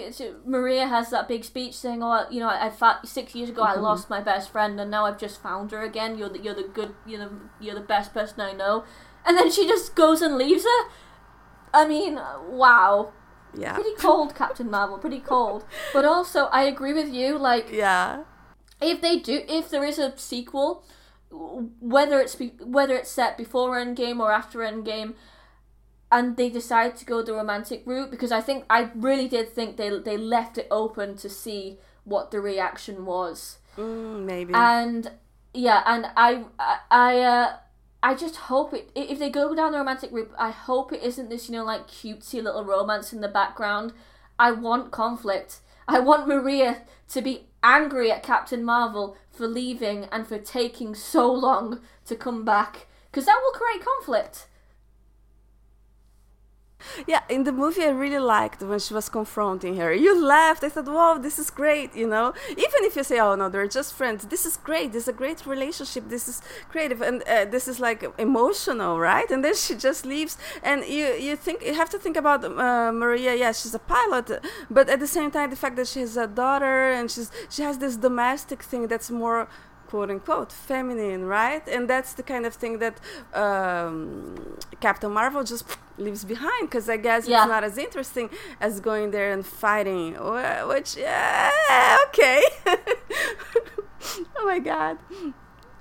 Maria has that big speech saying, "Oh, you know, I, I six years ago. I mm-hmm. lost my best friend, and now I've just found her again. You're the you're the good, you're the you're the best person I know." And then she just goes and leaves her. I mean, wow, yeah, pretty cold, Captain Marvel, pretty cold. But also, I agree with you. Like, yeah, if they do, if there is a sequel, whether it's be, whether it's set before Endgame or after Endgame, and they decide to go the romantic route, because I think I really did think they they left it open to see what the reaction was, mm, maybe. and yeah, and I I I, uh, I just hope it if they go down the romantic route, I hope it isn't this you know like cutesy little romance in the background. I want conflict. I want Maria to be angry at Captain Marvel for leaving and for taking so long to come back because that will create conflict. Yeah, in the movie, I really liked when she was confronting her. You laughed. I thought, "Wow, this is great!" You know, even if you say, "Oh no, they're just friends," this is great. This is a great relationship. This is creative, and uh, this is like emotional, right? And then she just leaves, and you you think you have to think about uh, Maria. Yeah, she's a pilot, but at the same time, the fact that she has a daughter and she's she has this domestic thing that's more quote unquote feminine, right? And that's the kind of thing that um, Captain Marvel just leaves behind because I guess Yeah. it's not as interesting as going there and fighting. Which, yeah, okay. oh my god.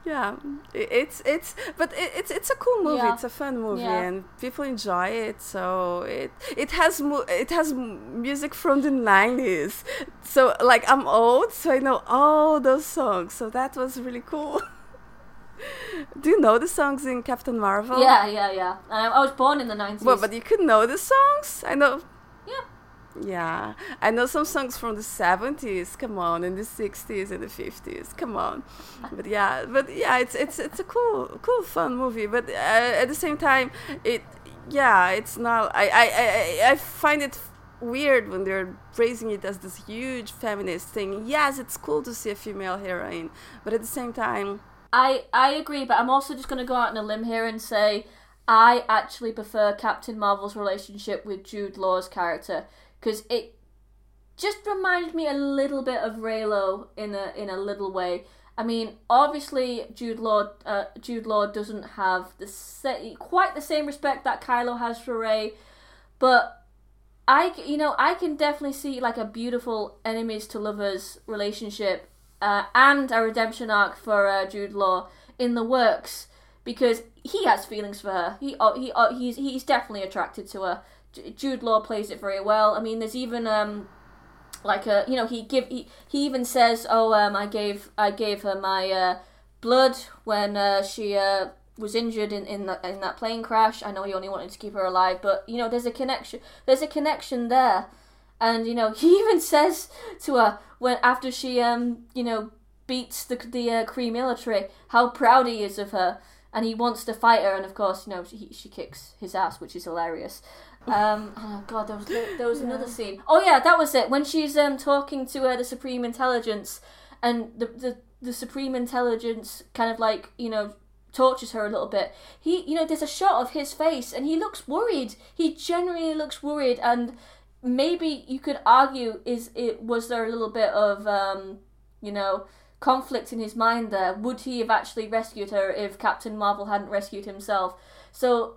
Yeah, it's it's but it, it's it's a cool movie. Yeah. It's a fun movie, Yeah. and people enjoy it. So it it has it has music from the nineties. So like I'm old, so I know all those songs. So that was really cool. Do you know the songs in Captain Marvel? Yeah, yeah, yeah. I, I was born in the nineties. Well, but you could know the songs. I know. yeah, Yeah, I know some songs from the seventies. Come on, and the sixties and the fifties. Come on, but yeah, but yeah, it's it's it's a cool, cool, fun movie. But uh, at the same time, it yeah, it's not. I I I, I- I find it weird when they're praising it as this huge feminist thing. Yes, it's cool to see a female heroine, but at the same time, I I agree, but I'm also just going to go out on a limb here and say I actually prefer Captain Marvel's relationship with Jude Law's character because it just reminded me a little bit of Reylo in a in a little way. I mean, obviously Jude Law uh, Jude Law doesn't have the sa- quite the same respect that Kylo has for Rey, but I you know I can definitely see like a beautiful enemies to lovers relationship uh, and a redemption arc for uh, Jude Law in the works because he has feelings for her. He uh, he uh, he's he's definitely attracted to her. Jude Law plays it very well. I mean, there's even um like a you know he give he, he even says oh um I gave I gave her my uh, blood when uh, she uh, was injured in in, the, in that plane crash. I know he only wanted to keep her alive, but you know there's a connection. There's a connection there, and you know he even says to her when after she um you know beats the the uh, Kree military how proud he is of her, and he wants to fight her, and of course you know she she kicks his ass, which is hilarious. Um, oh god, there was there was yeah. another scene. Oh yeah, that was it when she's um talking to uh, the Supreme Intelligence, and the the the Supreme Intelligence kind of like you know tortures her a little bit. He, you know, there's a shot of his face and he looks worried. He genuinely looks worried and maybe you could argue is it was there a little bit of um, you know, conflict in his mind there. Would he have actually rescued her if Captain Marvel hadn't rescued himself? So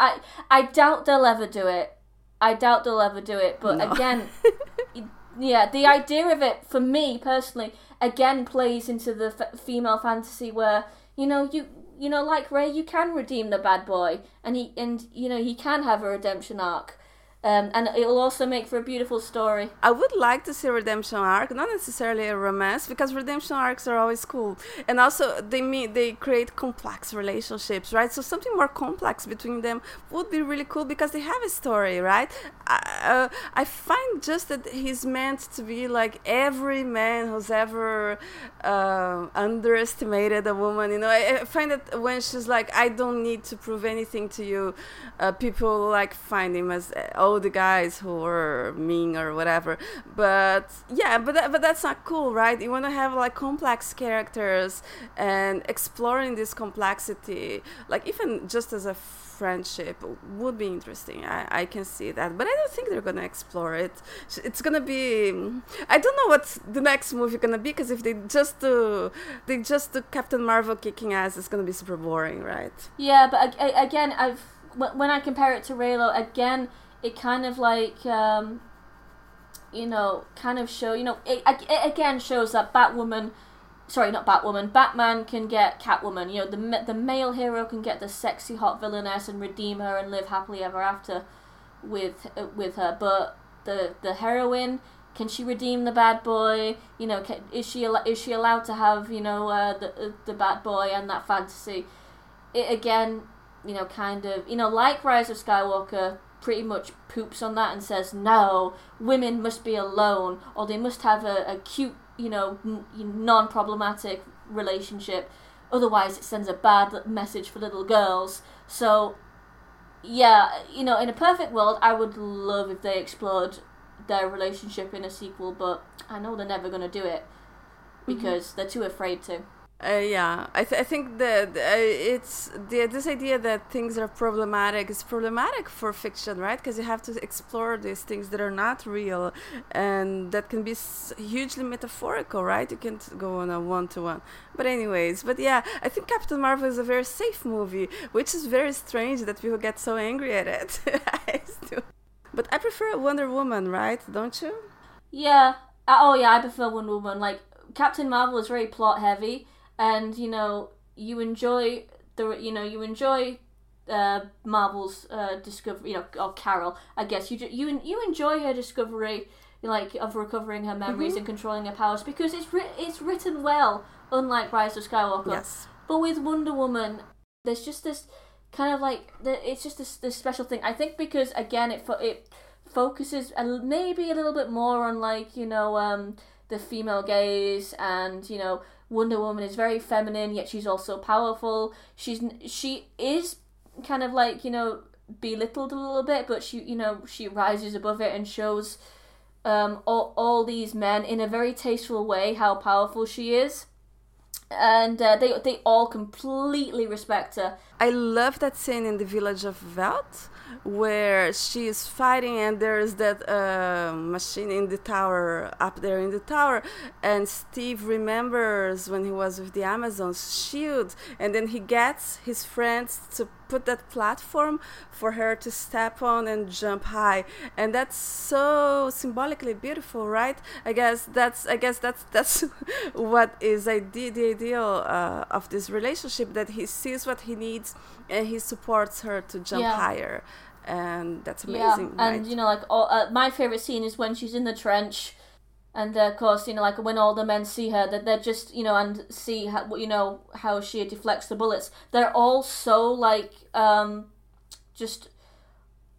I I doubt they'll ever do it. I doubt they'll ever do it, but no. again yeah, the idea of it for me personally again plays into the f- female fantasy where you know you you know like Rey you can redeem the bad boy and he and you know he can have a redemption arc um, and it'll also make for a beautiful story. I would like to see a redemption arc, not necessarily a romance, because redemption arcs are always cool, and also they mean they create complex relationships, right? So something more complex between them would be really cool because they have a story, right? I, uh, I find just that he's meant to be like every man who's ever uh, underestimated a woman. You know, I, I, find that when she's like, "I don't need to prove anything to you," uh, people like find him as oh the guys who were mean or whatever. But yeah, but that, but that's not cool, right? You want to have like complex characters and exploring this complexity, like even just as a friendship would be interesting. I, I can see that, but I don't think they're gonna explore it. It's gonna be I don't know what the next movie gonna be because if they just do they just do Captain Marvel kicking ass, it's gonna be super boring, right? Yeah, but again, I've when I compare it to Reylo, again, it kind of like um, you know kind of show you know it, it again shows that Batwoman sorry not Batwoman Batman can get Catwoman. You know the the male hero can get the sexy hot villainess and redeem her and live happily ever after with with her. But the the heroine can she redeem the bad boy? You know can, is she is she allowed to have you know uh, the uh, the bad boy and that fantasy? It again you know kind of you know like Rise of Skywalker pretty much poops on that and says no women must be alone or they must have a, a cute you know n- non-problematic relationship otherwise it sends a bad message for little girls so yeah you know in a perfect world i would love if they explored their relationship in a sequel but i know they're never going to do it mm-hmm. because mm-hmm. they're too afraid to uh, yeah, I, th- I think that uh, it's the, this idea that things are problematic is problematic for fiction, right? Because you have to explore these things that are not real, and that can be s- hugely metaphorical, right? You can't go on a one to one. But anyways, but yeah, I think Captain Marvel is a very safe movie, which is very strange that people get so angry at it. I but I prefer Wonder Woman, right? Don't you? Yeah. Uh, oh yeah, I prefer Wonder Woman. Like Captain Marvel is very plot heavy and you know you enjoy the you know you enjoy uh, Marvel's uh, discovery, you know, or Carol, I guess you you you enjoy her discovery, like of recovering her memories mm-hmm. and controlling her powers because it's ri- it's written well, unlike Rise of Skywalker. Yes. But with Wonder Woman, there's just this kind of like it's just this this special thing. I think because again it fo- it focuses a, maybe a little bit more on like you know um the female gaze and you know Wonder Woman is very feminine, yet she's also powerful. She's she is kind of like you know belittled a little bit, but she you know she rises above it and shows um, all all these men in a very tasteful way how powerful she is. And uh, they they all completely respect her. I love that scene in the village of Veld where she is fighting and there's that uh, machine in the tower up there in the tower. And steve remembers when he was with the amazons shield. And then he gets his friends to put that platform for her to step on and jump high. And that's so symbolically beautiful right? I guess that's i guess that's that's what is idea, the ideal uh, of this relationship that he sees what he needs and he supports her to jump yeah. higher and that's amazing. Yeah, and right? you know, like all, uh, my favorite scene is when she's in the trench, and uh, of course, you know, like when all the men see her, that they're just, you know, and see how, you know how she deflects the bullets. They're all so like, um, just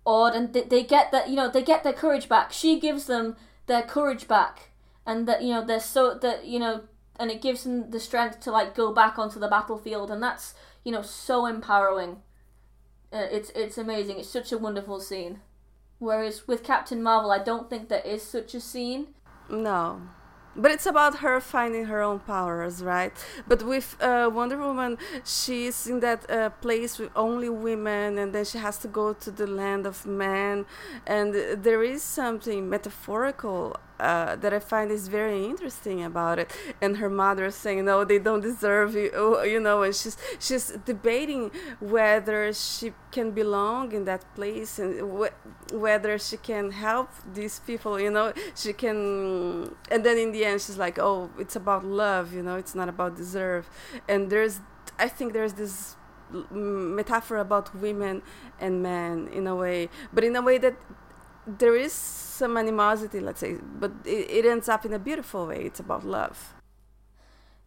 awed, and they, they get that, you know, they get their courage back. She gives them their courage back, and that you know they're so that you know, and it gives them the strength to like go back onto the battlefield, and that's you know so empowering. Uh, it's it's amazing. It's such a wonderful scene. Whereas with Captain Marvel, I don't think there is such a scene. No. But it's about her finding her own powers, right? But with uh, Wonder Woman, she's in that uh, place with only women, and then she has to go to the land of men. And there is something metaphorical uh, that I find is very interesting about it. And her mother saying, "No, they don't deserve you," you know, and she's she's debating whether she can belong in that place and wh- whether she can help these people. You know, she can. And then in the end, she's like, "Oh, it's about love. You know, it's not about deserve." And there's, I think, there's this metaphor about women and men in a way, but in a way that there is some animosity, let's say, but it, it ends up in a beautiful way. It's about love.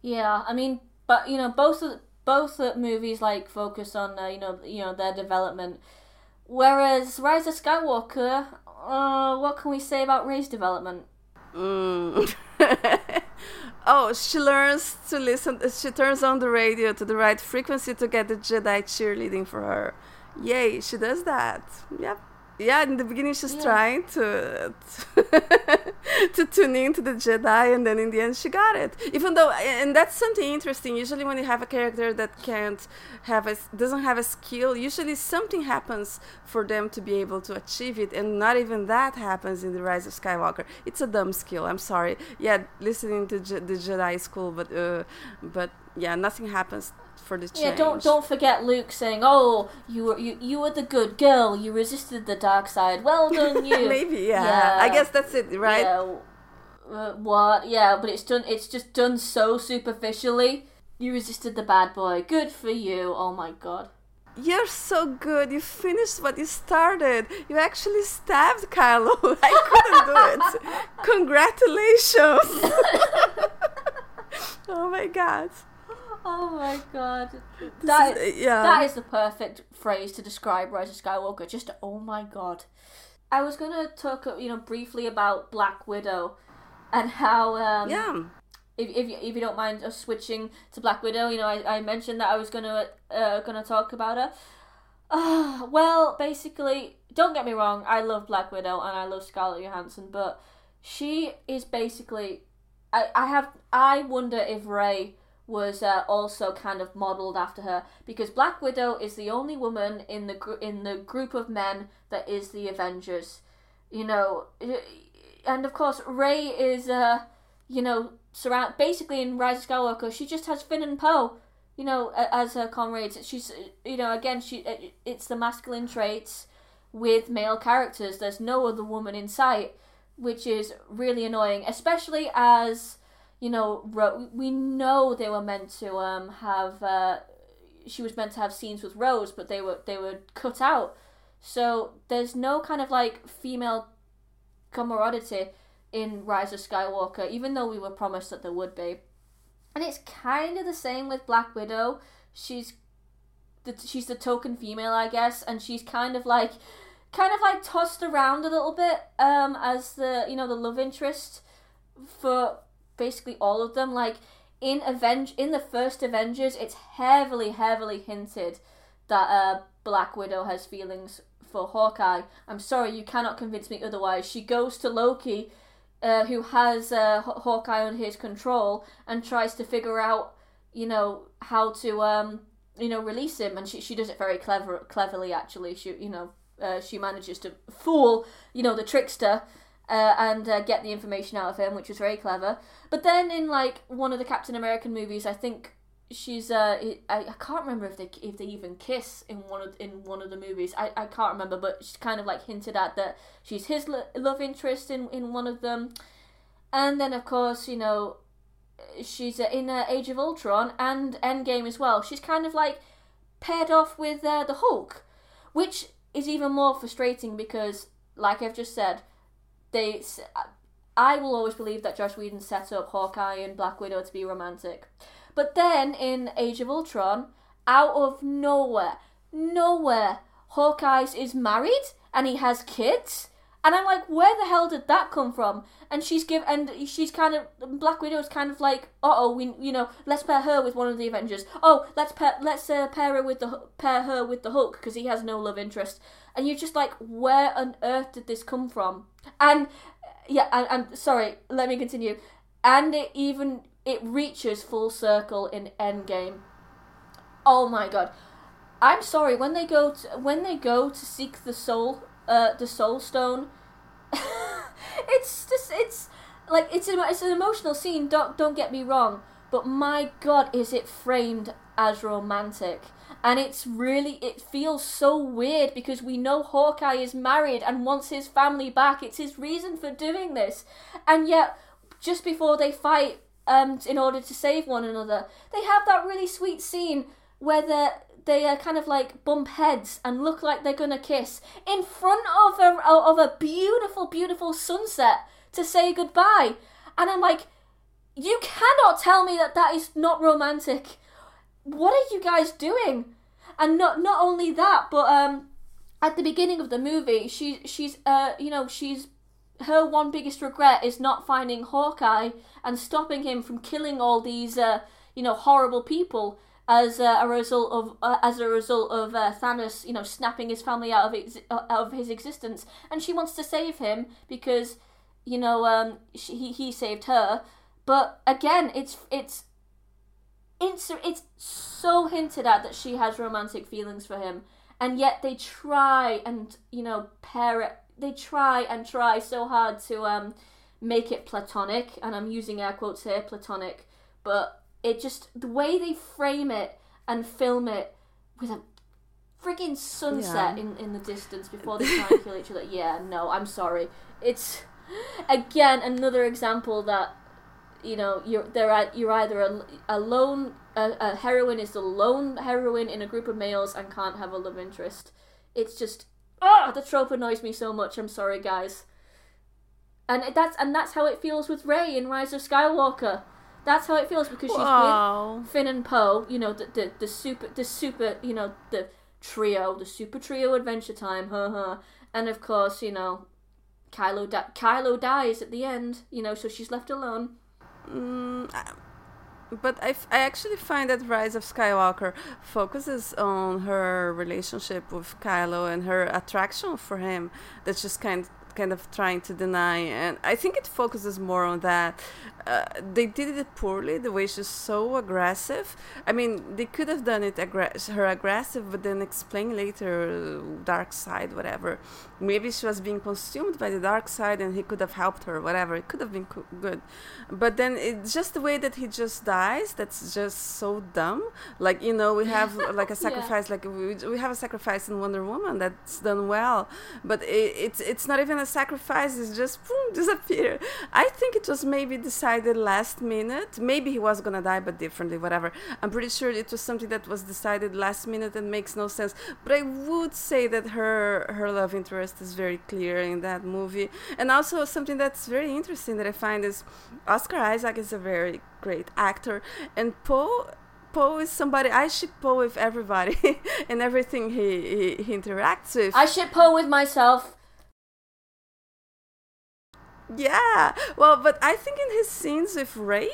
Yeah, I mean, but you know, both of both movies like focus on uh, you know you know their development, whereas Rise of Skywalker, uh, what can we say about Rey's development? Mm. oh, she learns to listen. She turns on the radio to the right frequency to get the Jedi cheerleading for her. Yay, she does that. Yep yeah, in the beginning she's yeah. trying to to tune into the Jedi, and then in the end she got it. Even though, and that's something interesting. Usually, when you have a character that can't have a doesn't have a skill, usually something happens for them to be able to achieve it, and not even that happens in the Rise of Skywalker. It's a dumb skill. I'm sorry. Yeah, listening to Je- the Jedi is cool, but uh, but yeah, nothing happens for the change. Yeah, don't don't forget Luke saying, "Oh, you were you, you were the good girl. You resisted the dark side. Well done, you." Maybe, yeah. yeah. I guess that's it, right? Yeah. Uh, what? Yeah, but it's done. It's just done so superficially. You resisted the bad boy. Good for you. Oh my god. You're so good. You finished what you started. You actually stabbed Kylo. I couldn't do it. Congratulations. oh my god. Oh my god. That is, yeah. that is the perfect phrase to describe Rise of Skywalker. Just oh my god. I was gonna talk, you know, briefly about Black Widow and how um, yeah. If, if, you, if you don't mind us switching to Black Widow, you know, I, I mentioned that I was gonna uh, gonna talk about her. Uh, well, basically, don't get me wrong, I love Black Widow and I love Scarlett Johansson, but she is basically I, I have I wonder if Rey was uh, also kind of modeled after her because Black Widow is the only woman in the gr- in the group of men that is the Avengers. You know, and of course Rey is uh you know surround basically in Rise of Skywalker she just has Finn and Poe you know as her comrades she's you know again she it's the masculine traits with male characters there's no other woman in sight which is really annoying especially as you know, Ro- we know they were meant to um have uh, she was meant to have scenes with Rose, but they were they were cut out. So there's no kind of like female camaraderie in Rise of Skywalker, even though we were promised that there would be. And it's kind of the same with Black Widow. She's the she's the token female, I guess, and she's kind of like kind of like tossed around a little bit um as the you know the love interest for basically all of them. Like in Avenge in the first Avengers, it's heavily, heavily hinted that uh, Black Widow has feelings for Hawkeye. I'm sorry, you cannot convince me otherwise. She goes to Loki, uh, who has uh, Hawkeye under his control, and tries to figure out, you know, how to, um, you know, release him. And she, she does it very clever, cleverly. Actually, she, you know, uh, she manages to fool, you know, the trickster uh, and uh, get the information out of him, which was very clever. But then in like one of the Captain American movies, I think she's uh I, I can't remember if they if they even kiss in one of in one of the movies. I, I can't remember, but she's kind of like hinted at that she's his lo- love interest in in one of them. And then of course you know she's uh, in uh, Age of Ultron and Endgame as well. She's kind of like paired off with uh, the Hulk, which is even more frustrating because, like I've just said, they. I will always believe that Joss Whedon set up Hawkeye and Black Widow to be romantic. But then in Age of Ultron, out of nowhere, nowhere, Hawkeye is married and he has kids. And I'm like, where the hell did that come from? And she's give and she's kind of Black Widow is kind of like, uh oh, we you know, let's pair her with one of the Avengers. Oh, let's pair let's uh, pair her with the pair her with the Hulk because he has no love interest. And you're just like, where on earth did this come from? And yeah, and, and sorry, let me continue. And it even it reaches full circle in Endgame. Oh my god. I'm sorry when they go to when they go to seek the soul uh the soul stone it's just it's like it's an, it's an emotional scene don't don't get me wrong but my god is it framed as romantic and it's really it feels so weird because we know Hawkeye is married and wants his family back. It's his reason for doing this. And yet just before they fight um in order to save one another they have that really sweet scene where they they are kind of like bump heads and look like they're gonna kiss in front of a of a beautiful beautiful sunset to say goodbye. And i'm like you cannot tell me that that is not romantic what are you guys doing and not not only that but um at the beginning of the movie she she's uh you know she's her one biggest regret is not finding hawkeye and stopping him from killing all these uh you know horrible people as uh, a result of uh, as a result of uh, Thanos, you know, snapping his family out of ex- uh, out of his existence, and she wants to save him because, you know, um, she, he he saved her. But again, it's it's it's it's so hinted at that she has romantic feelings for him, and yet they try and you know pair it. They try and try so hard to um make it platonic, and I'm using air quotes here, platonic, but it just the way they frame it and film it with a frigging sunset yeah. in, in the distance before they try and kill each other. Yeah, no, I'm sorry. It's again another example that you know you're there. You're either a, a lone a, a heroine is a lone heroine in a group of males and can't have a love interest. It's just ah, the trope annoys me so much. I'm sorry, guys. And that's and that's how it feels with Rey in Rise of Skywalker. That's how it feels because she's with Finn and Poe. You know the, the the super the super you know the trio the super trio Adventure Time. Ha ha. And of course you know Kylo di- Kylo dies at the end. You know so she's left alone. Mm, but I, I actually find that Rise of Skywalker focuses on her relationship with Kylo and her attraction for him. That's just kind kind of trying to deny, and I think it focuses more on that. Uh, they did it poorly. The way she's so aggressive. I mean, they could have done it aggra- her aggressive, but then explain later uh, dark side, whatever. Maybe she was being consumed by the dark side, and he could have helped her, whatever. It could have been co- good, but then it's just the way that he just dies. That's just so dumb. Like you know, we have like a sacrifice. yeah. Like we, we have a sacrifice in Wonder Woman that's done well, but it, it's it's not even a sacrifices just boom, disappear. I think it was maybe decided last minute. Maybe he was gonna die, but differently, whatever. I'm pretty sure it was something that was decided last minute and makes no sense. But I would say that her her love interest is very clear in that movie. And also something that's very interesting that I find is Oscar Isaac is a very great actor, and Poe Poe is somebody I ship Poe with everybody and everything he, he, he interacts with. I ship Poe with myself. Yeah, well, but I think in his scenes with Rey,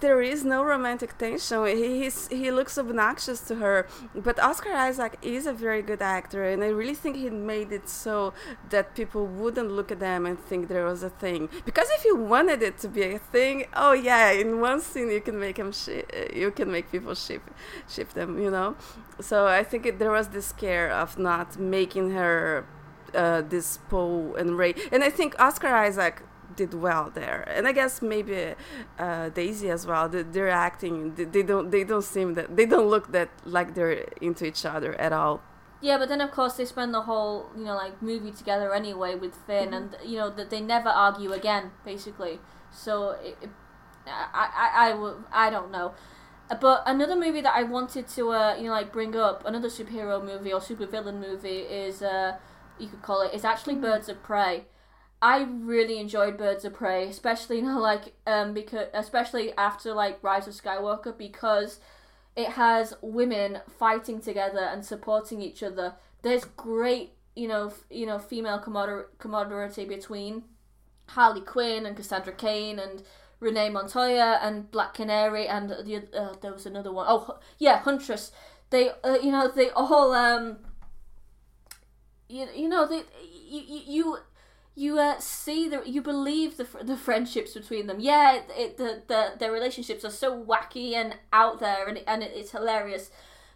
there is no romantic tension. He he looks obnoxious to her, but Oscar Isaac is a very good actor, and I really think he made it so that people wouldn't look at them and think there was a thing. Because if you wanted it to be a thing, oh yeah, in one scene you can make him you can make people ship ship them, you know. So I think it, there was this scare of not making her uh, this Poe and Rey. and I think Oscar Isaac did well there, and I guess maybe uh, Daisy as well. The, their acting, they, they, don't they don't seem that they don't look that like they're into each other at all. Yeah, but then of course they spend the whole you know like movie together anyway with Finn, mm-hmm. and you know that they never argue again, basically. So it, it, I, I I will I don't know. But another movie that I wanted to, uh, you know, like bring up, another superhero movie or supervillain movie is, uh, you could call it, is actually Birds of Prey. I really enjoyed Birds of Prey, especially you know, like um, because especially after like Rise of Skywalker because it has women fighting together and supporting each other. There's great, you know, f- you know, female camarader- camaraderie between Harley Quinn and Cassandra Cain and Renee Montoya and Black Canary and the uh, there was another one. Oh, yeah, Huntress. They, uh, you know, they all um, you, you know, they you you you uh, see the you believe the the friendships between them. Yeah, it, it, the the their relationships are so wacky and out there, and and it, it's hilarious.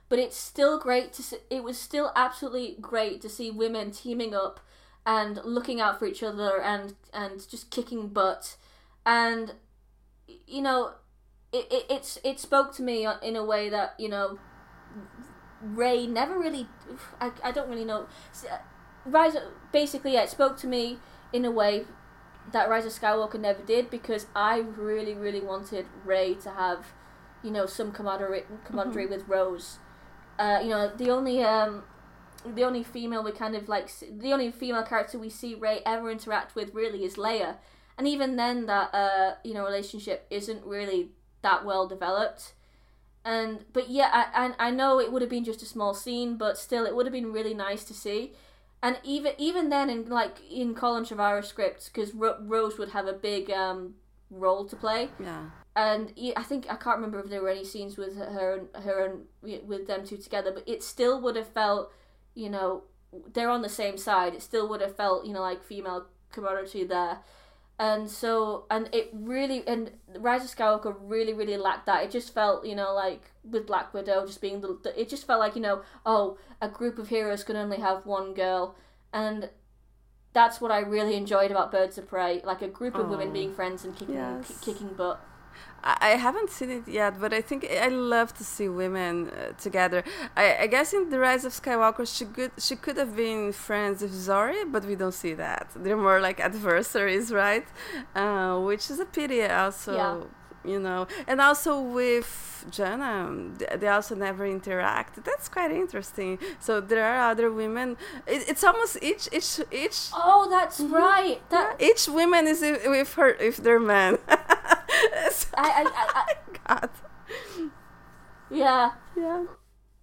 But it's still great to see, it was still absolutely great to see women teaming up and looking out for each other and and just kicking butt and you know it, it it's it spoke to me in a way that you know Rey never really I, I don't really know Rise basically yeah, it spoke to me in a way that Rise of Skywalker never did because I really really wanted Rey to have you know some camaraderie camaraderie mm-hmm. with Rose. Uh, you know the only um the only female we kind of like the only female character we see Rey ever interact with really is Leia, and even then that uh you know relationship isn't really that well developed. And but yeah, I I, I know it would have been just a small scene, but still it would have been really nice to see and even even then in like in Colin Trevorrow scripts because Ro- Rose would have a big um, role to play. Yeah. And I think I can't remember if there were any scenes with her and her and with them two together, but it still would have felt, you know, they're on the same side. It still would have felt, you know, like female camaraderie there and so and it really and Rise of Skywalker really really lacked that. It just felt you know like with Black Widow just being the, it just felt like you know oh a group of heroes can only have one girl and that's what I really enjoyed about Birds of Prey like a group of women being friends and kicking yes. k- kicking butt. I haven't seen it yet, but I think I love to see women uh, together. I, I, guess in the Rise of Skywalker, she could she could have been friends with Zorii, but we don't see that. They're more like adversaries, right? Uh, which is a pity, also. Yeah. You know, and also with Jannah, they also never interact. That's quite interesting. So there are other women. It, it's almost each each each. Oh, that's mm-hmm. right. That each woman is with her if they're men. I, I, I, God. Yeah. Yeah.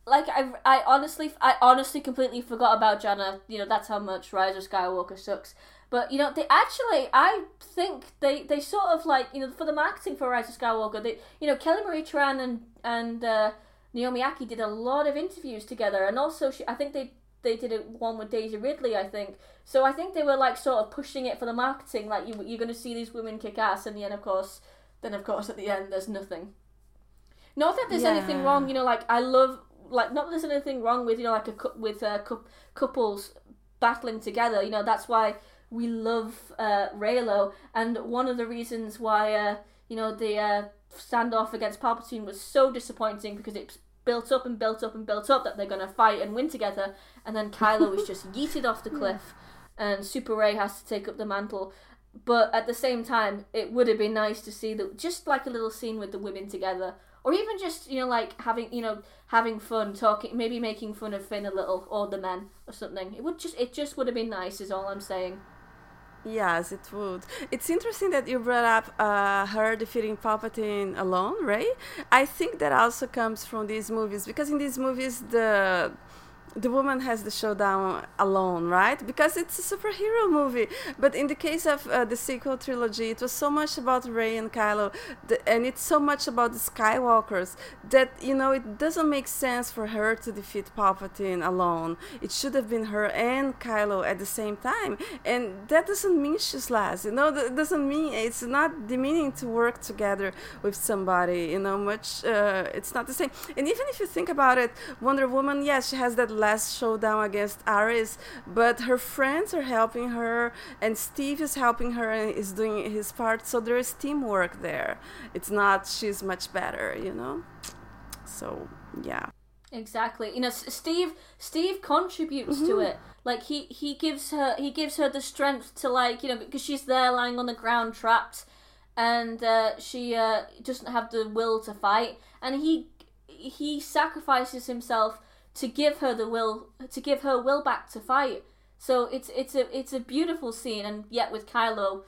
Like I, I honestly, I honestly completely forgot about Jannah. You know, that's how much Rise of Skywalker sucks. But you know, they actually, I think they, they sort of like you know for the marketing for Rise of Skywalker, they you know Kelly Marie Tran and and uh, Naomi Ackie did a lot of interviews together, and also she, I think they they did it one with Daisy Ridley, I think. So I think they were like sort of pushing it for the marketing, like you you're going to see these women kick ass, and then of course then of course at the end there's nothing. Not that there's yeah. anything wrong, you know. Like I love, like not that there's anything wrong with you know like a with a uh, couples battling together. You know that's why we love uh, Reylo, and one of the reasons why uh, you know the uh, standoff against Palpatine was so disappointing because it's built up and built up and built up that they're gonna fight and win together, and then Kylo is just yeeted off the cliff, and Super Rey has to take up the mantle but at the same time, it would have been nice to see that just like a little scene with the women together, or even just you know like having you know having fun talking, maybe making fun of Finn a little or the men or something. It would just it just would have been nice, is all I'm saying. Yes, it would. It's interesting that you brought up uh, her defeating Palpatine alone, right? I think that also comes from these movies because in these movies the the woman has the showdown alone, right? Because it's a superhero movie. But in the case of uh, the sequel trilogy, it was so much about Rey and Kylo, the, and it's so much about the Skywalkers that you know it doesn't make sense for her to defeat Palpatine alone. It should have been her and Kylo at the same time, and that doesn't mean she's last. You know, that doesn't mean it's not demeaning to work together with somebody. You know, much uh, it's not the same. And even if you think about it, Wonder Woman, yes, she has that last showdown against Ares, but her friends are helping her, and Steve is helping her and is doing his part. So there is teamwork there. It's not she's much better, you know. So yeah. Exactly. You know, Steve. Steve contributes mm-hmm. to it. Like he he gives her he gives her the strength to like you know because she's there lying on the ground trapped, and uh, she uh, doesn't have the will to fight and he he sacrifices himself to give her the will to give her will back to fight. So it's it's a it's a beautiful scene, and yet with Kylo,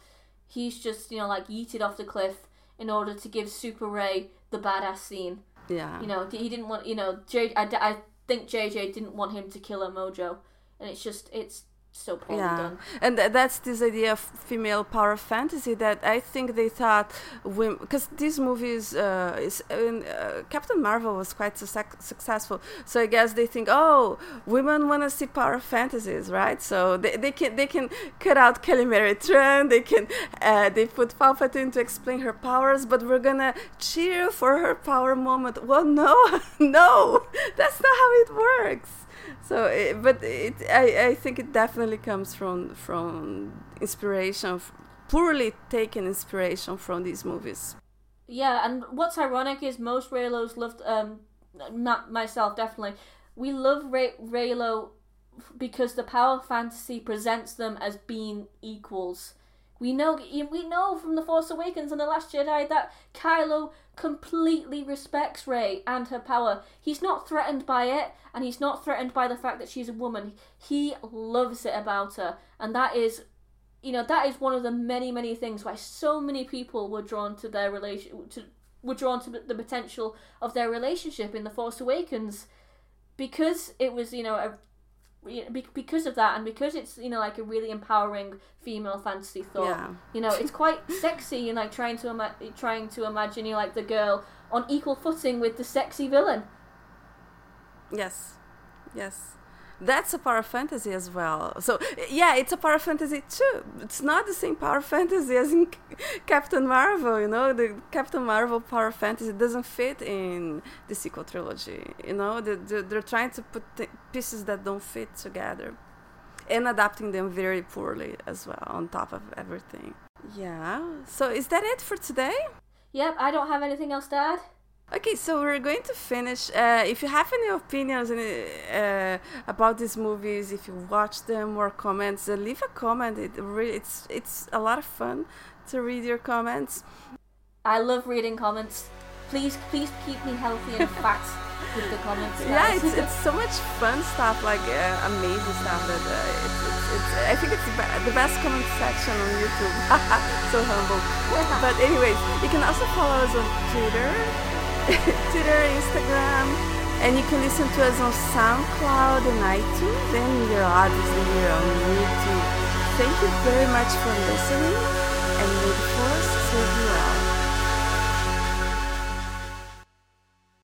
he's just you know like yeeted off the cliff in order to give Super Rey the badass scene. Yeah. You know he didn't want you know J I, I think JJ didn't want him to kill her mojo, and it's just it's so poorly yeah. done. And th- that's this idea of female power fantasy that I think they thought because these movies uh, is uh, Captain Marvel was quite su- successful, so I guess they think oh women want to see power fantasies, right? So they, they can they can cut out Kelly Marie Tran, they can uh, they put Palpatine to explain her powers, but we're gonna cheer for her power moment. Well, no, no, that's not how it works so it, but it I, I think it definitely comes from from inspiration poorly taken inspiration from these movies. Yeah and what's ironic is most reylos loved um not myself definitely. We love Rey- reylo because the power fantasy presents them as being equals we know we know from the Force Awakens and the Last Jedi that Kylo completely respects Rey and her power. He's not threatened by it, and he's not threatened by the fact that she's a woman. He loves it about her, and that is, you know, that is one of the many many things why so many people were drawn to their relation to were drawn to the potential of their relationship in the Force Awakens because it was you know a because of that and because it's you know like a really empowering female fantasy thought yeah. you know it's quite sexy and like trying to ima- trying to imagine you know, like the girl on equal footing with the sexy villain. Yes. Yes that's a power fantasy as well. So yeah, it's a power fantasy too. It's not the same power fantasy as in Captain Marvel. You know, the Captain Marvel power fantasy doesn't fit in the sequel trilogy. You know, they're, they're trying to put pieces that don't fit together, and adapting them very poorly as well. On top of everything. Yeah. So is that it for today? Yep. I don't have anything else to add. Okay, so we're going to finish. Uh, if you have any opinions uh, about these movies, if you watch them or comments, uh, leave a comment. It really, it's it's a lot of fun to read your comments. I love reading comments. Please, please keep me healthy and fat with the comments. Guys. Yeah, it's, it's so much fun stuff, like uh, amazing stuff. That uh, it's, it's, it's, I think it's the best comment section on YouTube. so humble. But anyways, you can also follow us on Twitter. Twitter, Instagram, and you can listen to us on SoundCloud and iTunes, and you're obviously here on YouTube. Thank you very much for listening,